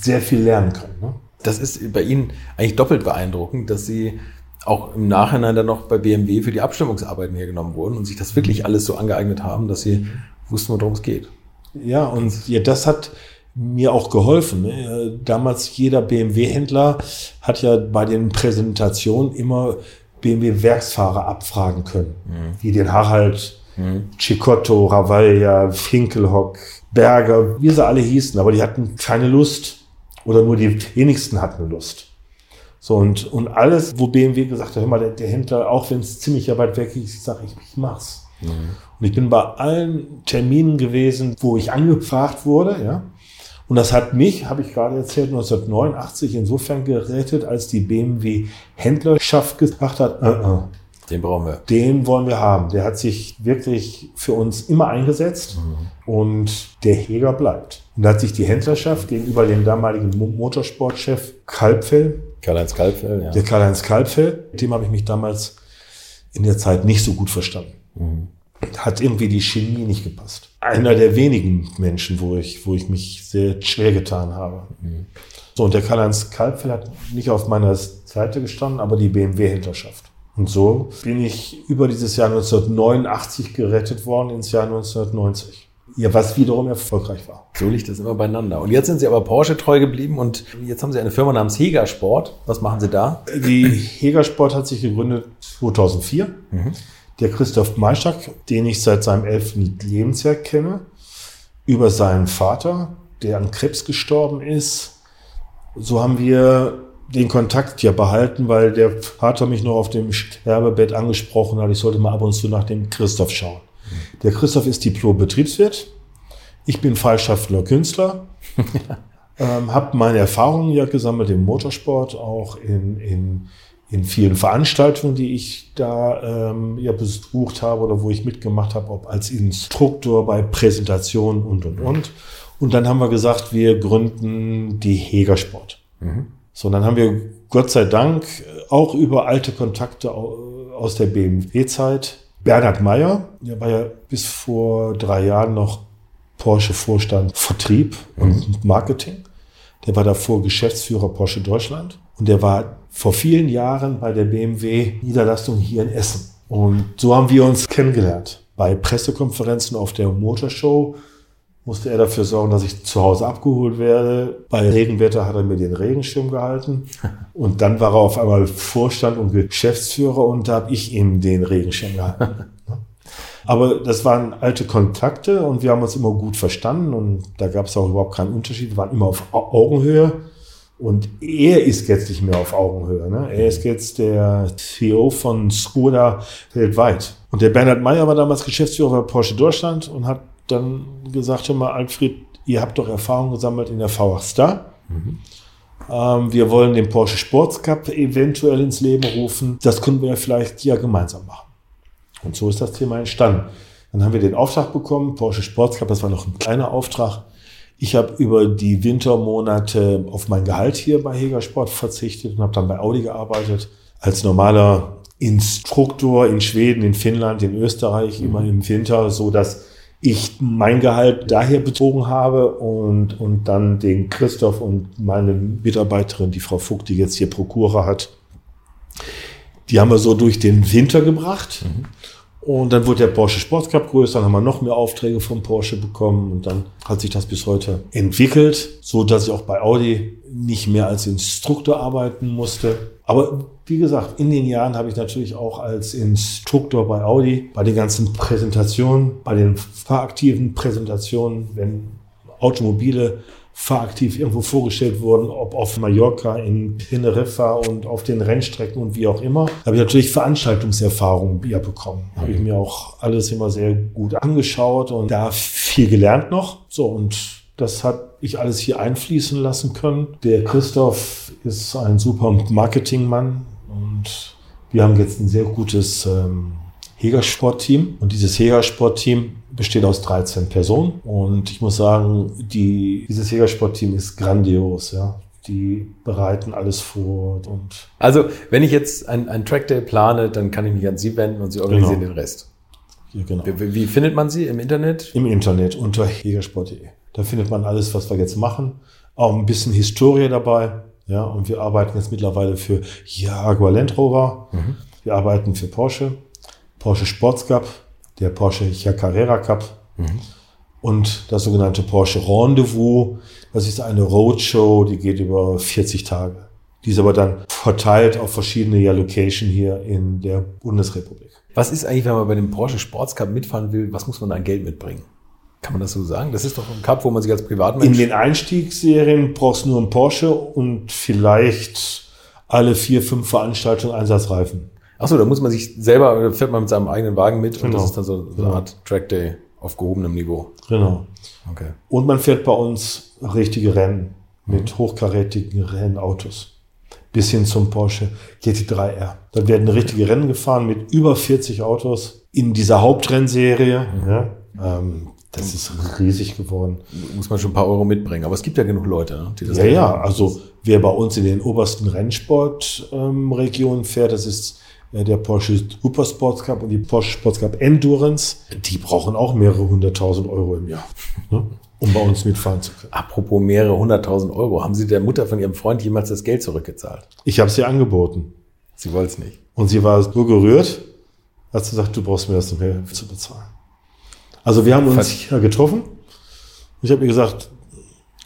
sehr viel lernen können. Ne? Das ist bei Ihnen eigentlich doppelt beeindruckend, dass Sie auch im Nachhinein dann noch bei BMW für die Abstimmungsarbeiten hergenommen wurden und sich das wirklich alles so angeeignet haben, dass Sie wussten, worum es geht. Ja, und ja, das hat mir auch geholfen. Ne? Damals jeder BMW-Händler hat ja bei den Präsentationen immer BMW-Werksfahrer abfragen können, mhm. wie den Harald, mhm. Cicotto, Ravaglia, Finkelhock, Berger, wie sie alle hießen, aber die hatten keine Lust oder nur die wenigsten hatten Lust. So, und, und alles, wo BMW gesagt hat, hör mal, der, der Händler, auch wenn es ziemlich weit weg ist, ich sage, ich, ich mach's. Mhm. Und ich bin bei allen Terminen gewesen, wo ich angefragt wurde, ja. Und das hat mich, habe ich gerade erzählt, 1989 insofern gerettet, als die BMW Händlerschaft gesagt hat, uh -uh, den brauchen wir. Den wollen wir haben. Der hat sich wirklich für uns immer eingesetzt mhm. und der Heger bleibt. Und da hat sich die Händlerschaft gegenüber dem damaligen Motorsportchef Kalbfell, Karl-Heinz Kalbfell, ja. der Karl-Heinz Kalbfell, mit dem habe ich mich damals in der Zeit nicht so gut verstanden. Mhm. Hat irgendwie die Chemie nicht gepasst. Einer der wenigen Menschen, wo ich, wo ich mich sehr schwer getan habe. Mhm. So, und der Karl-Heinz Kalbfell hat nicht auf meiner Seite gestanden, aber die BMW-Händlerschaft. Und so bin ich über dieses Jahr 1989 gerettet worden ins Jahr 1990. Ja, was wiederum erfolgreich war. So liegt das immer beieinander. Und jetzt sind Sie aber Porsche treu geblieben und jetzt haben Sie eine Firma namens Heger Sport. Was machen Sie da? Die Heger Sport hat sich gegründet 2004. Mhm. Der Christoph Meischak, den ich seit seinem elften Lebensjahr kenne, über seinen Vater, der an Krebs gestorben ist. So haben wir den Kontakt ja behalten, weil der Vater mich noch auf dem Sterbebett angesprochen hat, ich sollte mal ab und zu nach dem Christoph schauen. Der Christoph ist Diplom-Betriebswirt. Ich bin freischaffender Künstler. *laughs* ähm, habe meine Erfahrungen ja gesammelt im Motorsport, auch in, in, in vielen Veranstaltungen, die ich da ähm, ja besucht habe oder wo ich mitgemacht habe, ob als Instruktor bei Präsentationen und und und. Und dann haben wir gesagt, wir gründen die Hegersport. Mhm. So, dann haben wir Gott sei Dank auch über alte Kontakte aus der BMW-Zeit. Bernhard Meyer, der war ja bis vor drei Jahren noch Porsche-Vorstand Vertrieb und mhm. Marketing. Der war davor Geschäftsführer Porsche Deutschland und der war vor vielen Jahren bei der BMW-Niederlassung hier in Essen. Und so haben wir uns kennengelernt. Bei Pressekonferenzen auf der Motorshow musste er dafür sorgen, dass ich zu Hause abgeholt werde. Bei Regenwetter hat er mir den Regenschirm gehalten. *laughs* Und dann war er auf einmal Vorstand und Geschäftsführer und da habe ich ihm den Regenschirm gehalten. *laughs* Aber das waren alte Kontakte und wir haben uns immer gut verstanden und da gab es auch überhaupt keinen Unterschied. Wir waren immer auf Augenhöhe. Und er ist jetzt nicht mehr auf Augenhöhe. Ne? Er ist jetzt der CEO von Skoda weltweit. Und der Bernhard Meyer war damals Geschäftsführer bei Porsche Deutschland und hat dann gesagt, hör mal, Alfred, ihr habt doch Erfahrung gesammelt in der V8 Star. Mhm. Ähm, wir wollen den Porsche Sports Cup eventuell ins Leben rufen. Das können wir vielleicht ja gemeinsam machen. Und so ist das Thema entstanden. Dann haben wir den Auftrag bekommen, Porsche Sports Cup, das war noch ein kleiner Auftrag. Ich habe über die Wintermonate auf mein Gehalt hier bei Heger Sport verzichtet und habe dann bei Audi gearbeitet als normaler Instruktor in Schweden, in Finnland, in Österreich, mhm. immer im Winter, so dass ich mein Gehalt daher bezogen habe und, und dann den Christoph und meine Mitarbeiterin, die Frau Fuck, die jetzt hier Prokura hat, die haben wir so durch den Winter gebracht. Mhm. Und dann wurde der Porsche Sports Cup größer, dann haben wir noch mehr Aufträge von Porsche bekommen und dann hat sich das bis heute entwickelt, so dass ich auch bei Audi nicht mehr als Instruktor arbeiten musste. Aber wie gesagt, in den Jahren habe ich natürlich auch als Instruktor bei Audi, bei den ganzen Präsentationen, bei den fahraktiven Präsentationen, wenn Automobile fahraktiv irgendwo vorgestellt wurden, ob auf Mallorca, in Teneriffa und auf den Rennstrecken und wie auch immer, habe ich natürlich Veranstaltungserfahrung ja bekommen. Habe ich mir auch alles immer sehr gut angeschaut und da viel gelernt noch. So und das hat ich alles hier einfließen lassen können. Der Christoph ist ein super Marketingmann und wir haben jetzt ein sehr gutes ähm, Hegersport-Team. Und dieses Hegersport-Team besteht aus 13 Personen und ich muss sagen, die, dieses Jägersportteam ist grandios, ja. Die bereiten alles vor und. Also, wenn ich jetzt ein, ein Trackday plane, dann kann ich mich an Sie wenden und Sie organisieren genau. den Rest. Ja, genau. Wie, wie, findet man Sie im Internet? Im Internet unter jägersport.de. Da findet man alles, was wir jetzt machen. Auch ein bisschen Historie dabei. Ja, und wir arbeiten jetzt mittlerweile für Jaguar Land Rover. Mhm. Wir arbeiten für Porsche, Porsche Sports Cup, der Porsche Carrera Cup mhm. und das sogenannte Porsche Rendezvous. Das ist eine Roadshow, die geht über 40 Tage. Die ist aber dann verteilt auf verschiedene ja, Location hier in der Bundesrepublik. Was ist eigentlich, wenn man bei dem Porsche Sports Cup mitfahren will, was muss man an Geld mitbringen? Kann man das so sagen? Das ist doch ein Cup, wo man sich als Privatmensch... In den Einstiegsserien brauchst du nur einen Porsche und vielleicht alle vier, fünf Veranstaltungen Einsatzreifen. Achso, da muss man sich selber, fährt man mit seinem eigenen Wagen mit genau. und das genau. ist dann so, so eine Art Trackday auf gehobenem Niveau. Genau. Okay. Und man fährt bei uns richtige Rennen mit mhm. hochkarätigen Rennautos. Bis hin zum Porsche GT3R. Da werden richtige Rennen gefahren mit über 40 Autos in dieser Hauptrennserie. Mhm. Ja, ähm, das ist riesig geworden. Muss man schon ein paar Euro mitbringen. Aber es gibt ja genug Leute, ne, die das Ja, ja. Also wer bei uns in den obersten Rennsportregionen ähm, fährt, das ist der Porsche Super Sports Cup und die Porsche Sports Cup Endurance, die brauchen auch mehrere hunderttausend Euro im Jahr, ne, um bei uns mitfahren zu können. Apropos mehrere hunderttausend Euro, haben Sie der Mutter von Ihrem Freund jemals das Geld zurückgezahlt? Ich habe es ihr angeboten. Sie wollte es nicht. Und sie war so gerührt, hat sie gesagt, du brauchst mir das nicht mehr zu bezahlen. Also wir haben uns hier getroffen. Ich habe ihr gesagt,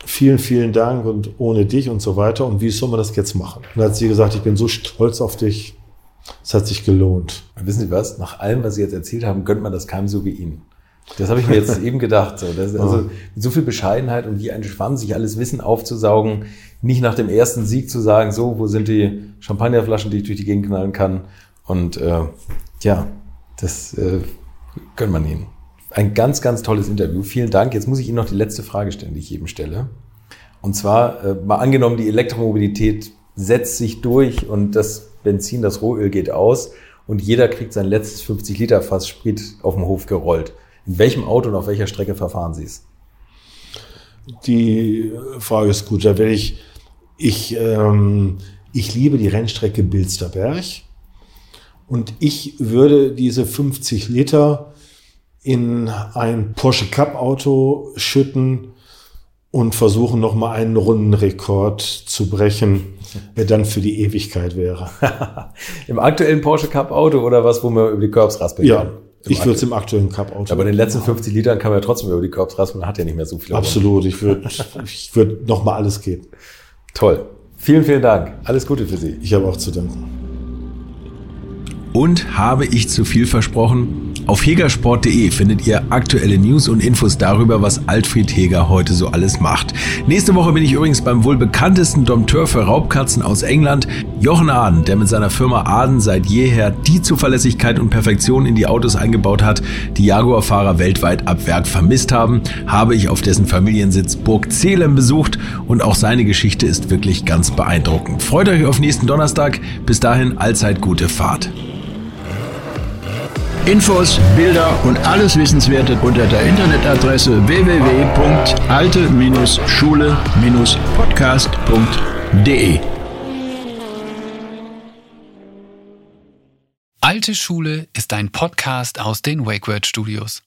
vielen, vielen Dank und ohne dich und so weiter. Und wie soll man das jetzt machen? Und dann hat sie gesagt, ich bin so stolz auf dich. Es hat sich gelohnt. wissen Sie was? Nach allem, was Sie jetzt erzählt haben, gönnt man das keinem so wie Ihnen. Das habe ich mir jetzt *laughs* eben gedacht. So. Das, also mit so viel Bescheidenheit und wie ein Schwamm sich alles Wissen aufzusaugen, nicht nach dem ersten Sieg zu sagen, so, wo sind die Champagnerflaschen, die ich durch die Gegend knallen kann. Und äh, ja, das äh, gönnt man Ihnen. Ein ganz, ganz tolles Interview. Vielen Dank. Jetzt muss ich Ihnen noch die letzte Frage stellen, die ich jedem stelle. Und zwar, äh, mal angenommen, die Elektromobilität setzt sich durch und das Benzin, das Rohöl geht aus und jeder kriegt sein letztes 50 Liter Fass Sprit auf dem Hof gerollt. In welchem Auto und auf welcher Strecke verfahren Sie es? Die Frage ist gut. Da werde ich, ich, ähm, ich liebe die Rennstrecke Bilsterberg und ich würde diese 50 Liter in ein Porsche Cup Auto schütten und versuchen nochmal einen Rundenrekord zu brechen, der dann für die Ewigkeit wäre. *laughs* Im aktuellen Porsche Cup Auto oder was, wo man über die Curbs raspeln ja. Ich würde es im aktuellen Cup Auto. Aber in den letzten 50 Litern kann man ja trotzdem über die Curbs raspeln, man hat ja nicht mehr so viel. Absolut, ich würde ich würd noch mal alles geben. Toll. Vielen, vielen Dank. Alles Gute für Sie. Ich habe auch zu danken. Und habe ich zu viel versprochen? Auf hegersport.de findet ihr aktuelle News und Infos darüber, was Altfried Heger heute so alles macht. Nächste Woche bin ich übrigens beim wohl bekanntesten Dompteur für Raubkatzen aus England, Jochen Aden, der mit seiner Firma Aden seit jeher die Zuverlässigkeit und Perfektion in die Autos eingebaut hat, die Jaguar-Fahrer weltweit ab Werk vermisst haben, habe ich auf dessen Familiensitz Burg Zelem besucht und auch seine Geschichte ist wirklich ganz beeindruckend. Freut euch auf nächsten Donnerstag. Bis dahin allzeit gute Fahrt. Infos, Bilder und alles Wissenswerte unter der Internetadresse www.alte-schule-podcast.de. Alte Schule ist ein Podcast aus den WakeWord Studios.